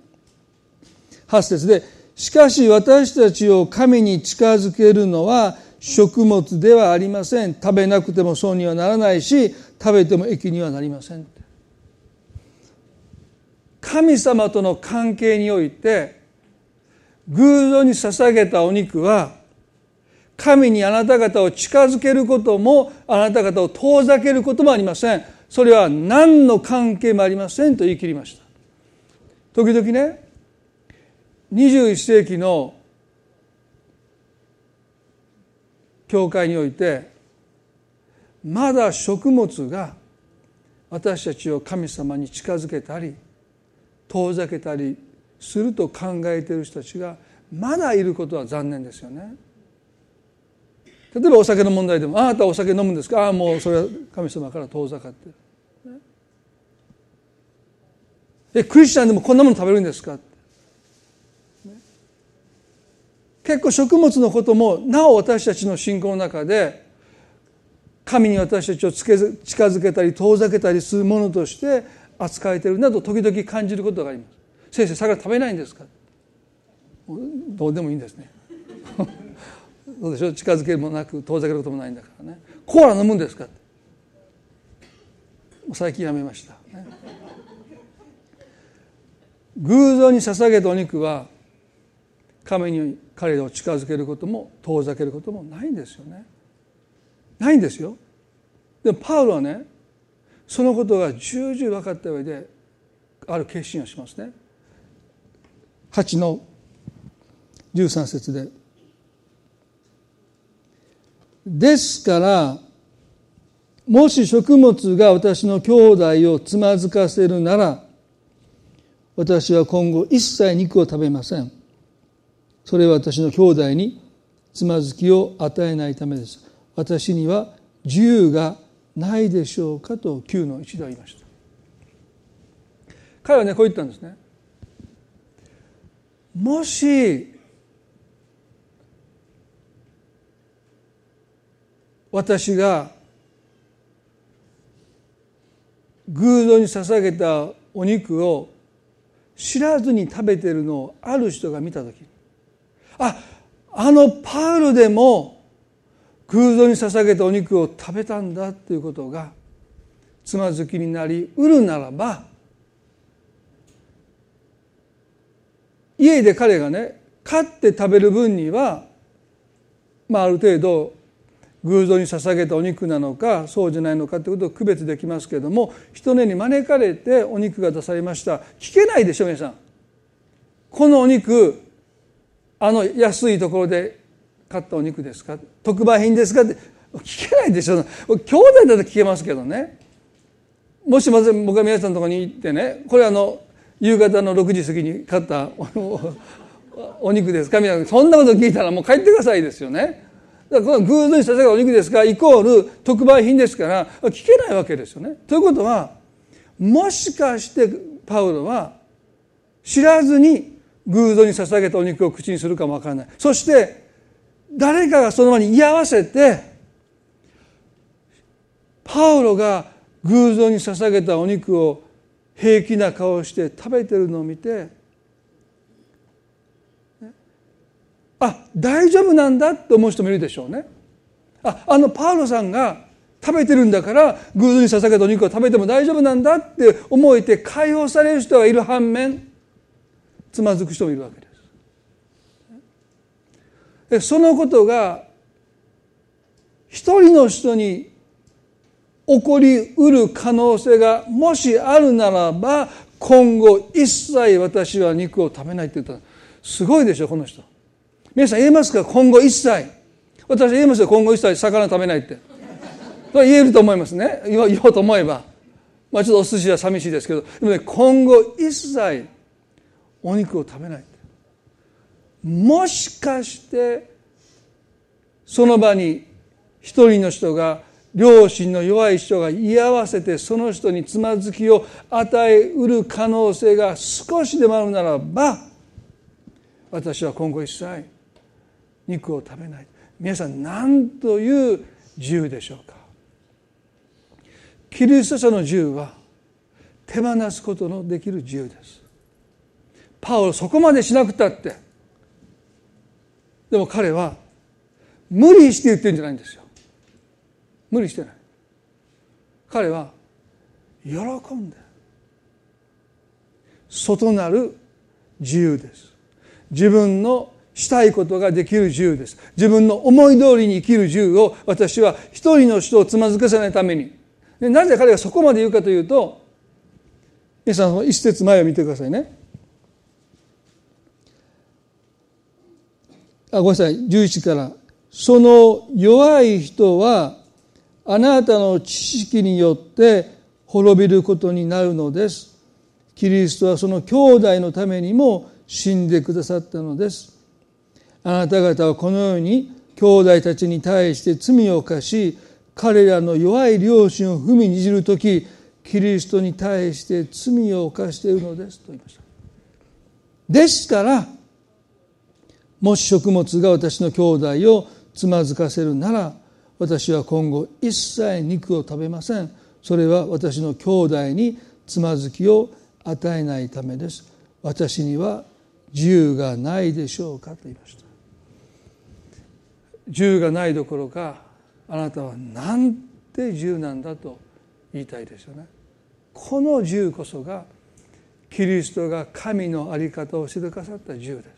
8節でしかし私たちを神に近づけるのは食物ではありません。食べなくてもそうにはならないし食べても益にはなりません。神様との関係において偶像に捧げたお肉は神にあなた方を近づけることもあなた方を遠ざけることもありませんそれは何の関係もありませんと言い切りました時々ね21世紀の教会においてまだ食物が私たちを神様に近づけたり遠ざけたりすると考えている人たちがまだいることは残念ですよね。例えばお酒の問題でも「あなたお酒飲むんですか？ああもうそれは神様から遠ざかってる」えクリスチャンでもこんなもの食べるんですか？結構食物のこともなお私たちの信仰の中で神に私たちをつけ近づけたり遠ざけたりするものとして扱えているなど時々感じることがあります。先生魚食べないんですか？どうでもいいんですね。そうでしょ近づけるもなく遠ざけることもないんだからね。コーラ飲むんですか？もう最近やめました、ね、偶像に捧げたお肉は神に彼らを近づけることも遠ざけることもないんですよね。ないんですよ。でもパウロはねそのことが重々分かった上である決心をしますね。8の13節でですからもし食物が私の兄弟をつまずかせるなら私は今後一切肉を食べません。それは私の兄弟につまずきを与えないためです。私には自由がないでしょうかと9の一度言いました。彼はねこう言ったんですね。もし私が偶像に捧げたお肉を知らずに食べてるのをある人が見た時。ああのパウルでも偶像に捧げたお肉を食べたんだっていうことがつまずきになりうるならば家で彼がね飼って食べる分には、まあ、ある程度偶像に捧げたお肉なのかそうじゃないのかということを区別できますけれども人根に招かれてお肉が出されました。聞けないでしょ皆さん。このお肉あの安いところで買ったお肉ですか？特売品ですか？って聞けないでしょ。兄弟だと聞けますけどね。もしまず僕が皆さんのところに行ってねこれあの夕方の6時過ぎに買った [laughs] お肉ですか？みたいなそんなこと聞いたらもう帰ってくださいですよね。だからこの偶然に捧げたお肉ですからイコール特売品ですから聞けないわけですよね。ということはもしかしてパウロは知らずに偶像に捧げたお肉を口にするかもわからないそして誰かがその場に居合わせてパウロが偶像に捧げたお肉を平気な顔して食べてるのを見てあ大丈夫なんだって思う人もいるでしょうね。ああのパウロさんが食べてるんだから偶像に捧げたお肉を食べても大丈夫なんだって思えて解放される人がいる反面つまずく人もいるわけです。でそのことが一人の人に起こりうる可能性がもしあるならば今後一切私は肉を食べないって言ったらすごいでしょこの人皆さん言えますか？今後一切。私言えますよ。今後一切魚食べないって。言えると思いますね。言おうと思えば。まあちょっとお寿司は寂しいですけど。でもね今後一切お肉を食べないもしかしてその場に一人の人が良心の弱い人が居合わせてその人につまずきを与えうる可能性が少しでもあるならば私は今後一切肉を食べない。皆さん何という自由でしょうか。キリスト者の自由は手放すことのできる自由です。パウロそこまでしなくたって。でも彼は無理して言ってるんじゃないんですよ。無理してない。彼は喜んで外なる自由です。自分のしたいことができる自由です。自分の思い通りに生きる自由を私は一人の人をつまずかせないために。でなぜ彼がそこまで言うかというと皆さん一節前を見てくださいね。あごめんなさい。11からその弱い人はあなたの知識によって滅びることになるのです。キリストはその兄弟のためにも死んでくださったのです。あなた方はこのように兄弟たちに対して罪を犯し彼らの弱い良心を踏みにじる時キリストに対して罪を犯しているのですと言いました。ですからもし食物が私の兄弟をつまずかせるなら私は今後一切肉を食べません。それは私の兄弟につまずきを与えないためです。私には自由がないでしょうかと言いました。自由がないどころかあなたはなんて自由なんだと言いたいですよね。この自由こそがキリストが神の在り方をしてくださった自由です。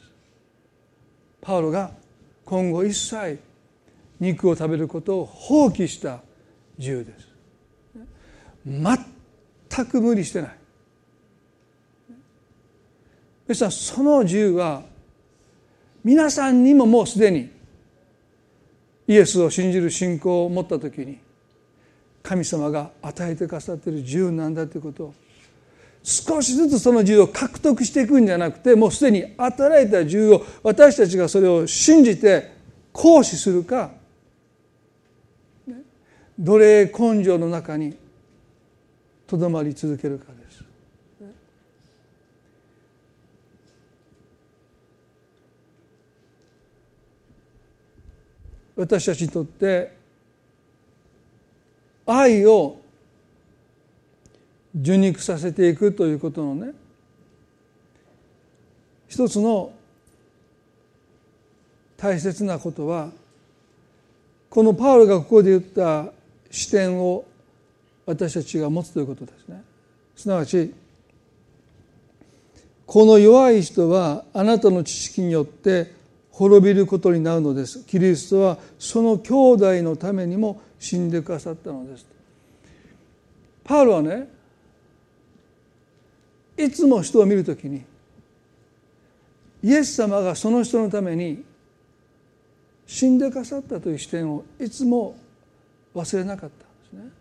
パウロが今後一切肉を食べることを放棄した自由です。全く無理してない。ですからその自由は皆さんにももうすでにイエスを信じる信仰を持った時に神様が与えてくださっている自由なんだということを少しずつその自由を獲得していくんじゃなくてもうすでに与えられた自由を私たちがそれを信じて行使するか奴隷根性の中にとどまり続けるかで。す私たちにとって愛を受肉させていくということのね一つの大切なことはこのパウロがここで言った視点を私たちが持つということですね。すなわちこの弱い人はあなたの知識によって滅びることになるのですキリストはその兄弟のためにも死んでくださったのですパウロはねいつも人を見るときにイエス様がその人のために死んでくださったという視点をいつも忘れなかったんですね。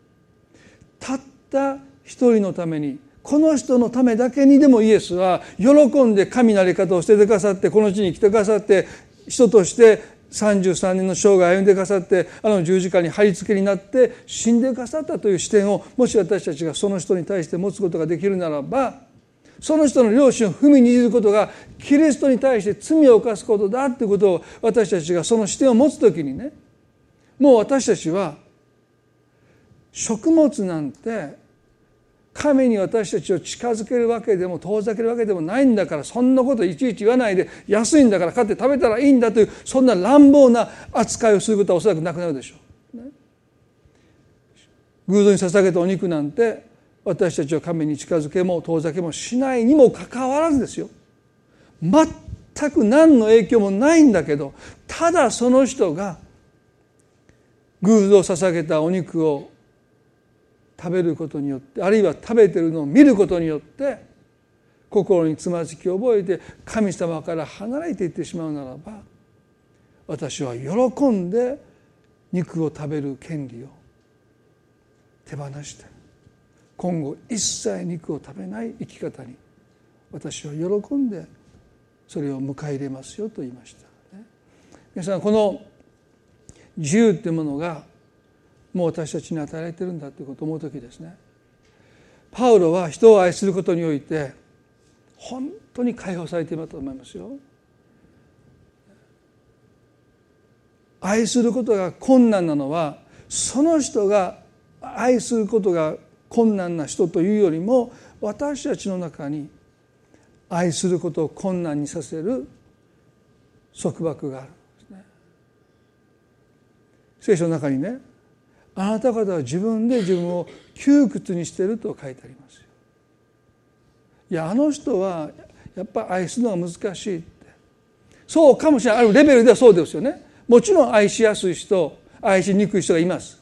たった一人のためにこの人のためだけにでもイエスは喜んで神なり方を捨ててくださってこの地に来てくださって人として33年の生涯歩んでくださってあの十字架に貼り付けになって死んでくださったという視点をもし私たちがその人に対して持つことができるならばその人の良心を踏みにじることがキリストに対して罪を犯すことだっていうことを私たちがその視点を持つ時にねもう私たちは食物なんて神に私たちを近づけるわけでも遠ざけるわけでもないんだからそんなこといちいち言わないで安いんだから買って食べたらいいんだというそんな乱暴な扱いをすることはおそらくなくなるでしょう。ね、偶像に捧げたお肉なんて私たちを神に近づけも遠ざけもしないにもかかわらずですよ全く何の影響もないんだけどただその人が偶像を捧げたお肉を食べることによってあるいは食べてるのを見ることによって心につまずきを覚えて神様から離れていってしまうならば私は喜んで肉を食べる権利を手放して今後一切肉を食べない生き方に私は喜んでそれを迎え入れますよと言いました、皆さんこの自由っていうものがもう私たちに与えられてるんだということを思う時ですね。パウロは人を愛することにおいて本当に解放されていると思いますよ。愛することが困難なのはその人が愛することが困難な人というよりも私たちの中に愛することを困難にさせる束縛があるんですね。聖書の中にねあなた方は自分で自分を窮屈にしていると書いてありますよ。いやあの人はやっぱり愛するのが難しいってそうかもしれないあるレベルではそうですよねもちろん愛しやすい人愛しにくい人がいます。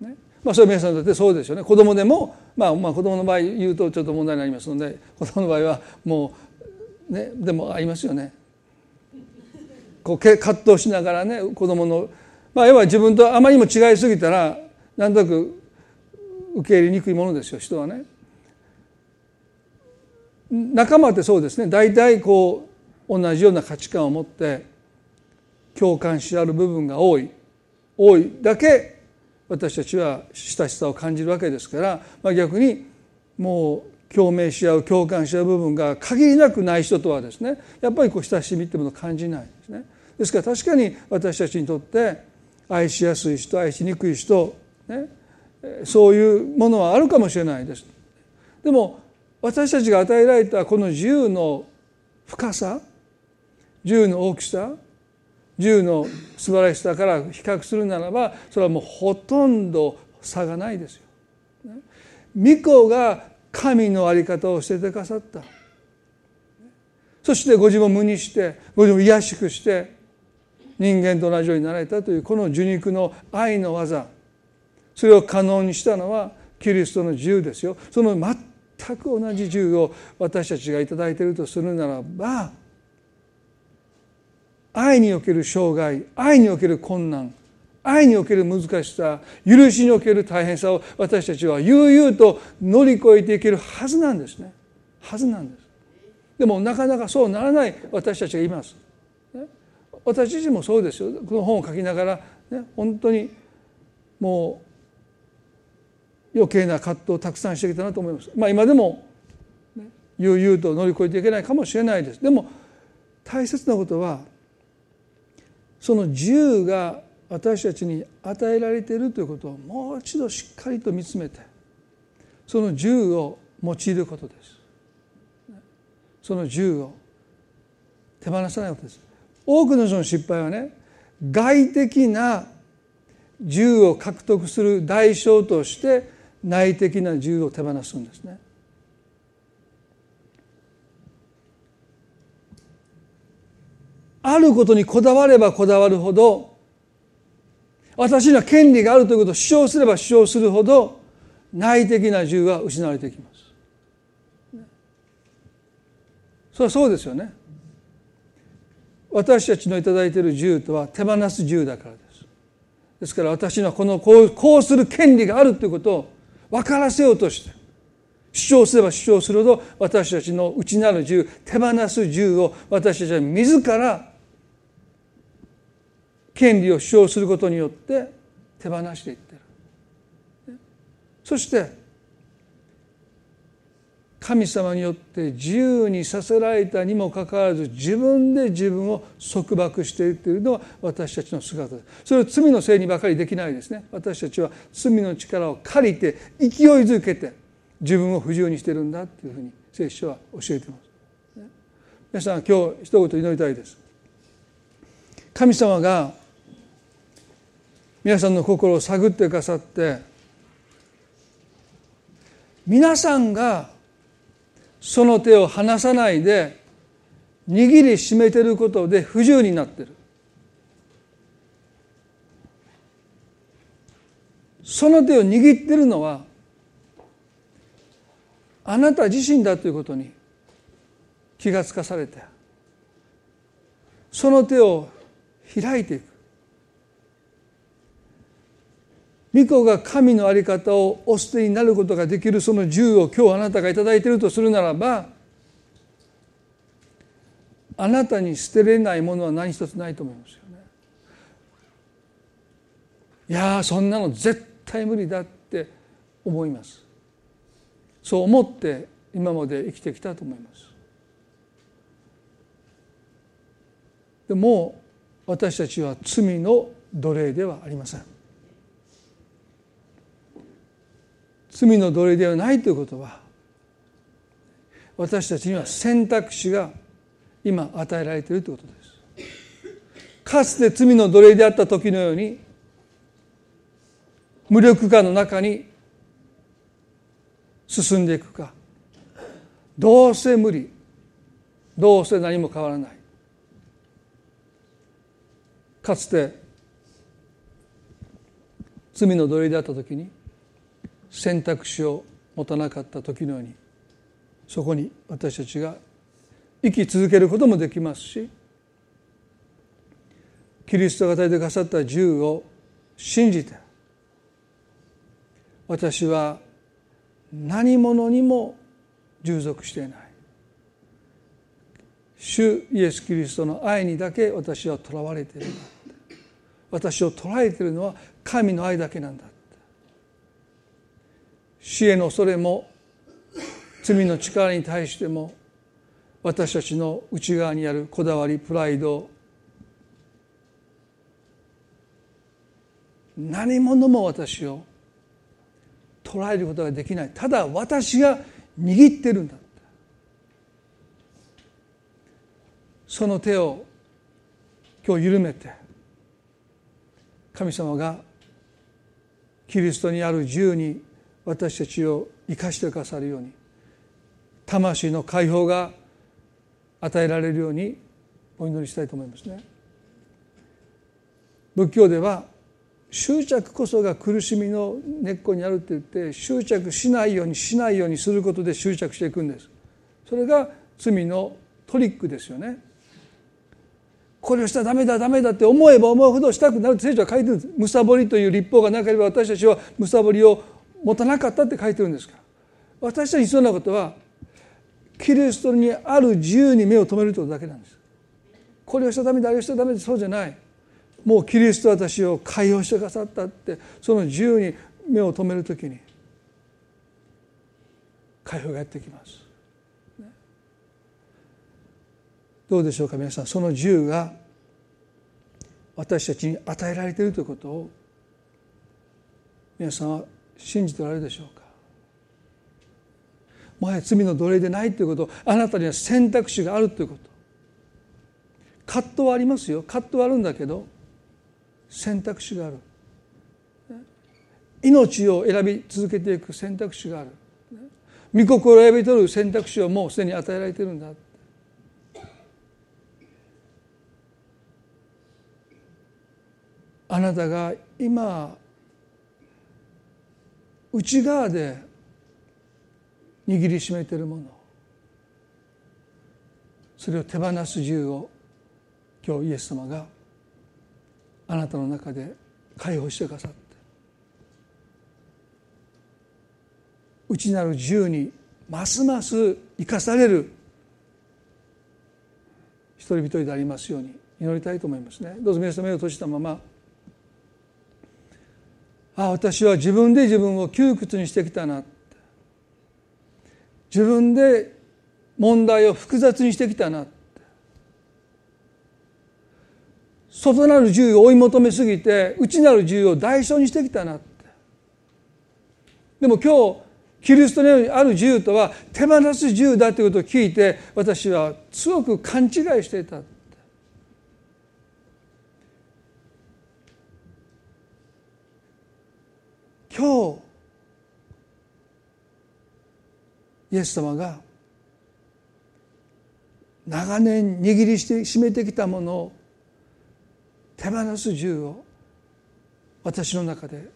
ね、まあそれは皆さんにとってそうですよね子供でもまあまあ子供の場合言うとちょっと問題になりますので子供の場合はもうねでもありますよね。こう葛藤しながらね子供のまあ、要は自分とあまりにも違いすぎたらなんとなく受け入れにくいものですよ人はね。仲間ってそうですね大体こう同じような価値観を持って共感し合う部分が多い多いだけ私たちは親しさを感じるわけですから、まあ、逆にもう共鳴し合う共感し合う部分が限りなくない人とはですねやっぱりこう親しみっていうものを感じないんですね。ですから確かに私たちにとって愛しやすい人愛しにくい人、ね、そういうものはあるかもしれないです。でも私たちが与えられたこの自由の深さ自由の大きさ自由の素晴らしさから比較するならばそれはもうほとんど差がないですよ。御子が神の在り方を捨ててくださったそしてご自分を無にしてご自分を癒しくして人間と同じようになられたというこの受肉の愛の技。それを可能にしたのはキリストの自由ですよ。その全く同じ自由を私たちが頂いているとするならば愛における障害愛における困難愛における難しさ許しにおける大変さを私たちは悠々と乗り越えていけるはずなんですね。はずなんです。でもなかなかそうならない私たちがいます。私自身もそうですよこの本を書きながら、ね、本当にもう余計な葛藤をたくさんしてきたなと思います。まあ、今でも、悠々と乗り越えていけないかもしれないです。でも大切なことはその自由が私たちに与えられているということをもう一度しっかりと見つめてその自由を用いることです。その自由を手放さないことです。多くの人の失敗はね外的な自由を獲得する代償として内的な自由を手放すんですね。あることにこだわればこだわるほど私には権利があるということを主張すれば主張するほど内的な自由は失われていきます。それはそうですよね。私たちの頂いている自由とは手放す自由だからです。ですから私にはこのこうこうする権利があるということを分からせようとして主張すれば主張するほど私たちの内なる自由手放す自由を私たちは自ら権利を主張することによって手放していってる。そして神様によって自由にさせられたにもかかわらず自分で自分を束縛しているというのは私たちの姿です。それを罪のせいにばかりできないですね。私たちは罪の力を借りて勢いづけて自分を不自由にしてるんだというふうに聖書は教えています。皆さん今日一言祈りたいです。神様が皆さんの心を探ってくださって皆さんがその手を離さないで握りしめてることで不自由になってる。その手を握ってるのはあなた自身だということに気がつかされてその手を開いていく。御子が神の在り方をお捨てになることができるその銃を今日あなたが頂いているとするならばあなたに捨てれないものは何一つないと思いますよね。いやそんなの絶対無理だって思います。そう思って今まで生きてきたと思います。でも私たちは罪の奴隷ではありません。罪の奴隷ではないということは私たちには選択肢が今与えられているということです。かつて罪の奴隷であった時のように無力感の中に進んでいくか。どうせ無理。どうせ何も変わらない。かつて罪の奴隷であった時に選択肢を持たなかった時のようにそこに私たちが生き続けることもできますしキリストが与えてくださった自由を信じて私は何者にも従属していない。主イエス・キリストの愛にだけ私はとらわれている。私を捉えているのは神の愛だけなんだ。死への恐れも罪の力に対しても私たちの内側にあるこだわりプライド何者も私を捉えることができない。ただ私が握ってるんだその手を今日緩めて神様がキリストにある自由に私たちを生かしてくださるように魂の解放が与えられるようにお祈りしたいと思いますね。仏教では執着こそが苦しみの根っこにあるって言って執着しないようにしないようにすることで執着していくんです。それが罪のトリックですよね。これをしたらダメだダメだって思えば思うほどしたくなるって聖書は書いてるんです。むさぼりという立法がなければ私たちはむさぼりを持たなかったって書いてるんですか？ら私たちに必要なことはキリストにある自由に目を留めるというだけなんです。これをしたためだあれをしたためでそうじゃない。もうキリスト私を解放してくださったってその自由に目を留めるときに解放がやってきます、どうでしょうか皆さん。その自由が私たちに与えられているということを皆さんは信じておられるでしょうか？もはや罪の奴隷でないということ。あなたには選択肢があるということ。葛藤はありますよ。葛藤はあるんだけど選択肢がある。命を選び続けていく選択肢がある。御心を選び取る選択肢をもうすでに与えられているんだ。あなたが今内側で握りしめているもの。それを手放す自由を今日イエス様があなたの中で解放してくださって。内なる自由にますます生かされる一人一人でありますように祈りたいと思いますね。どうぞ皆様目を閉じたままあ私は自分で自分を窮屈にしてきたな自分で問題を複雑にしてきたなって。外なる自由を追い求めすぎて内なる自由を代償にしてきたなって。でも今日キリストにある自由とは手放す自由だということを聞いて私は強く勘違いしていた。今日イエス様が長年握りして締めてきたものを手放す自由を私の中で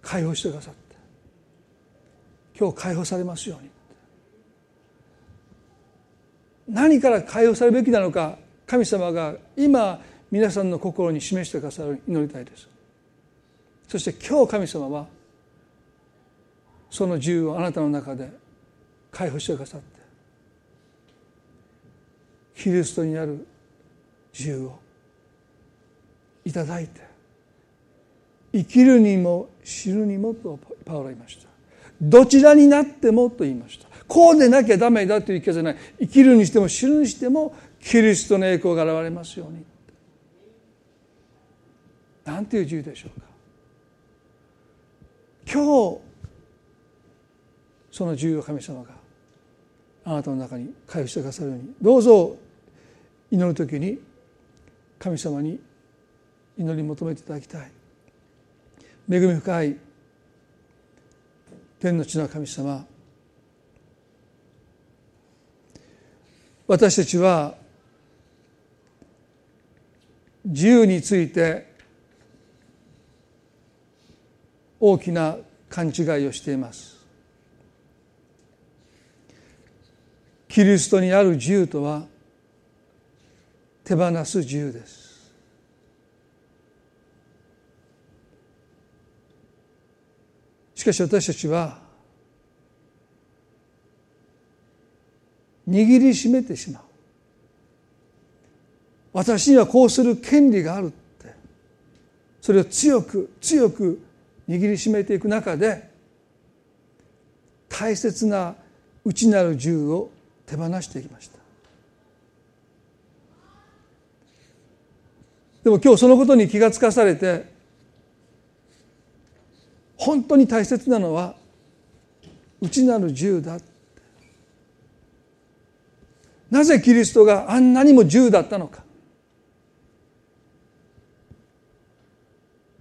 解放してくださった今日解放されますように。何から解放されるべきなのか神様が今皆さんの心に示してくださる祈りたいです。そして今日神様はその自由をあなたの中で解放してくださってキリストにある自由をいただいて生きるにも死ぬにもとパウロ言いました。どちらになってもと言いました。こうでなきゃダメだという意見じゃない。生きるにしても死ぬにしてもキリストの栄光が現れますように。なんていう自由でしょうか。今日その自由を神様があなたの中に回復してくださるようにどうぞ祈る時に神様に祈り求めていただきたい。恵み深い天の地の神様私たちは自由について大きな勘違いをしています。キリストにある自由とは手放す自由です。しかし私たちは握りしめてしまう。私にはこうする権利があるって。それを強く強く握りしめていく中で大切な内なる自由を手放していきました。でも今日そのことに気がつかされて本当に大切なのは内なる自由だ。なぜキリストがあんなにも自由だったのか。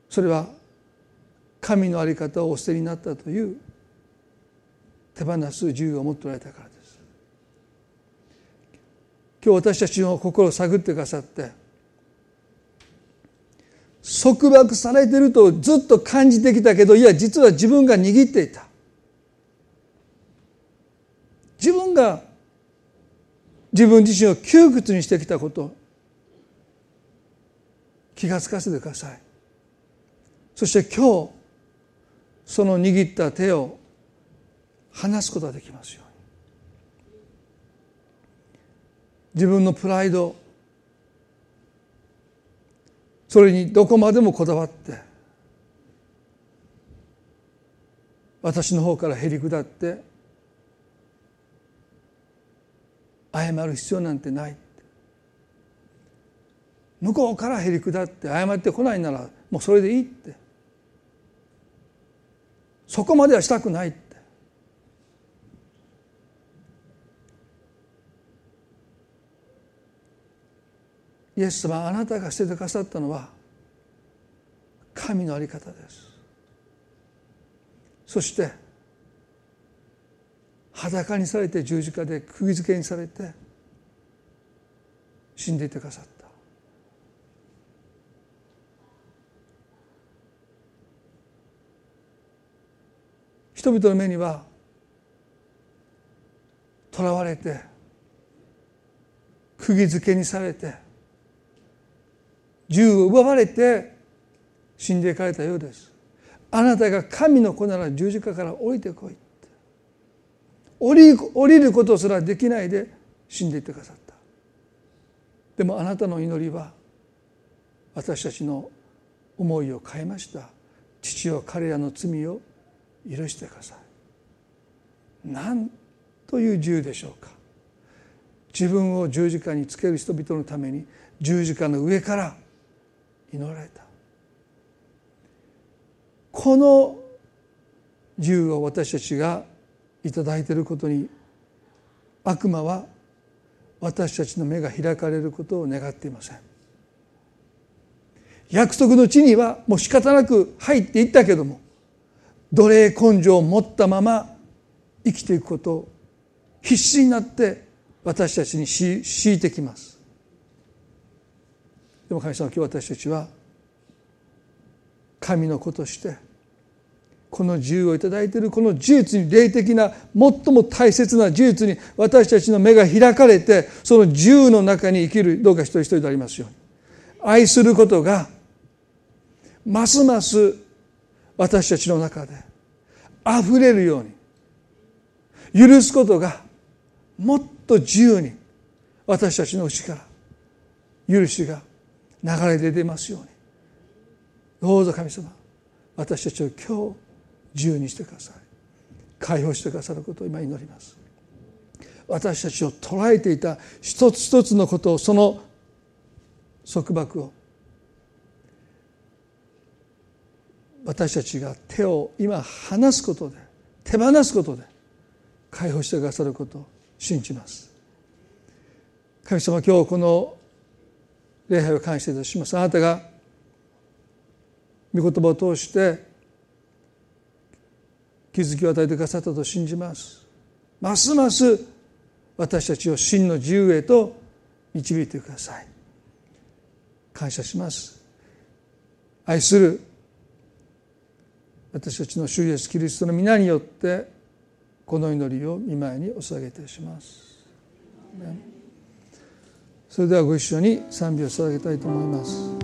それは神の在り方をお捨てになったという手放す自由を持っておられたから。今日私たちの心を探ってくださって束縛されてるとずっと感じてきたけどいや実は自分が握っていた。自分が自分自身を窮屈にしてきたこと気が付かせてください。そして今日その握った手を離すことができますように自分のプライド。それにどこまでもこだわって私の方からへり下って謝る必要なんてない向こうからへり下って謝ってこないならもうそれでいいって。そこまではしたくないって。イエス様あなたが捨ててくださったのは神の在り方です。そして裸にされて十字架で釘付けにされて死んでいてくださった。人々の目には囚われて釘付けにされて銃を奪われて死んでいかれたようです。あなたが神の子なら十字架から降りてこい降り降りることすらできないで死んでいってくださった。でもあなたの祈りは私たちの思いを変えました。父は彼らの罪を許してください。なんという銃でしょうか。自分を十字架につける人々のために十字架の上から祈られた。この銃を私たちが頂いていることに悪魔は私たちの目が開かれることを願っていません。約束の地にはもう仕方なく入っていったけども奴隷根性を持ったまま生きていくことを必死になって私たちに強いてきます。でも神様今日私たちは神の子としてこの自由を頂いているこの事実に霊的な最も大切な事実に私たちの目が開かれてその自由の中に生きるどうか一人一人でありますよ。うに愛することがますます私たちの中で溢れるように許すことがもっと自由に私たちの内から許しが流れ出てますように。どうぞ神様私たちを今日自由にしてください。解放してくださることを今祈ります。私たちを捉えていた一つ一つのことをその束縛を私たちが手を今離すことで手放すことで解放してくださることを信じます。神様今日この礼拝を感謝いたします。あなたが御言葉を通して気づきを与えてくださったと信じます。ますます私たちを真の自由へと導いてください。感謝します。愛する私たちの主イエスキリストの皆によってこの祈りを見舞いにお捧げいたします。それではご一緒に賛美を捧げたいと思います。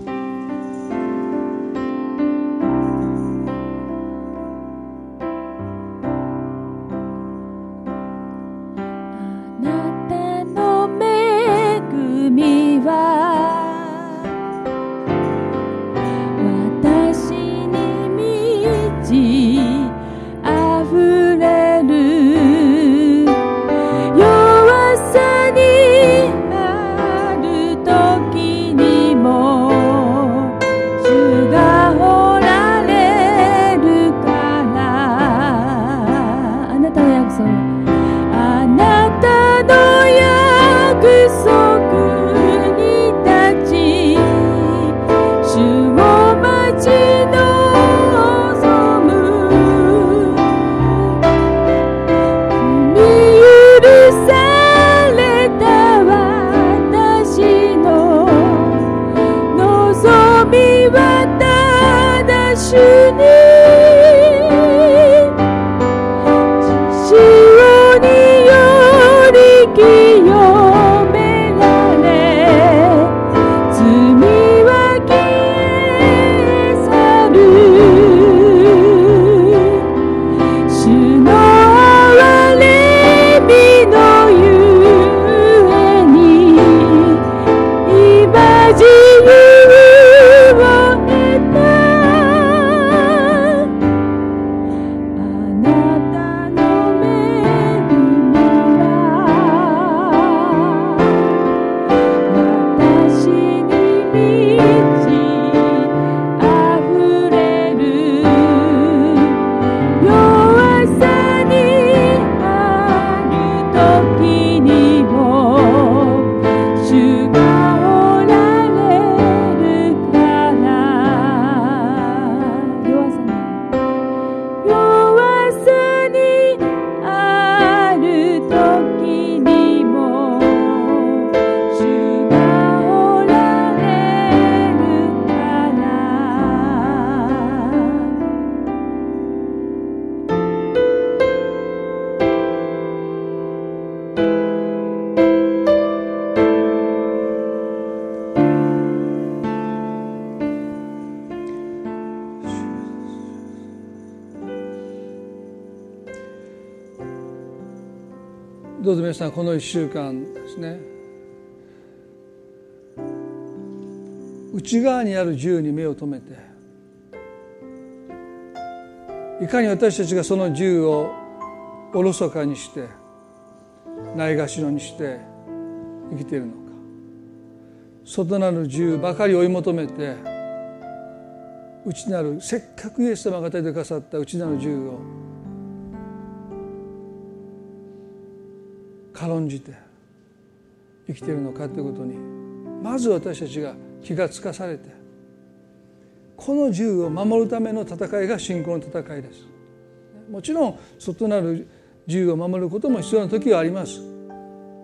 さんこの1週間ですね。内側にある銃に目を留めていかに私たちがその銃をおろそかにしてないがしろにして生きているのか。外なる自由ばかり追い求めて内なるせっかくイエス様が与えてくださった内なる自由を軽んじて生きているのかということにまず私たちが気がつかされてこの自由を守るための戦いが信仰の戦いです。もちろん外なる自由を守ることも必要な時はあります。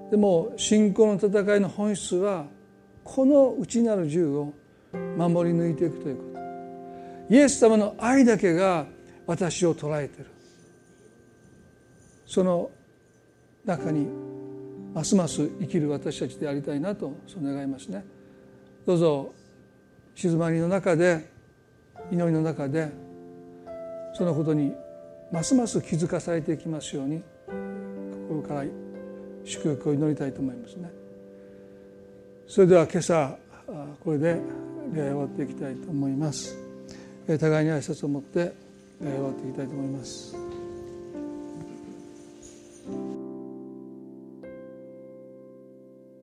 でも信仰の戦いの本質はこの内なる自由を守り抜いていくということ。イエス様の愛だけが私を捉えている。その中にますます生きる私たちでありたいなとそう願いますね。どうぞ静まりの中で祈りの中でそのことにますます気づかされていきますように心から祝福を祈りたいと思いますね。それでは今朝これで礼終わっていきたいと思います。互いに挨拶を持って終わっていきたいと思います。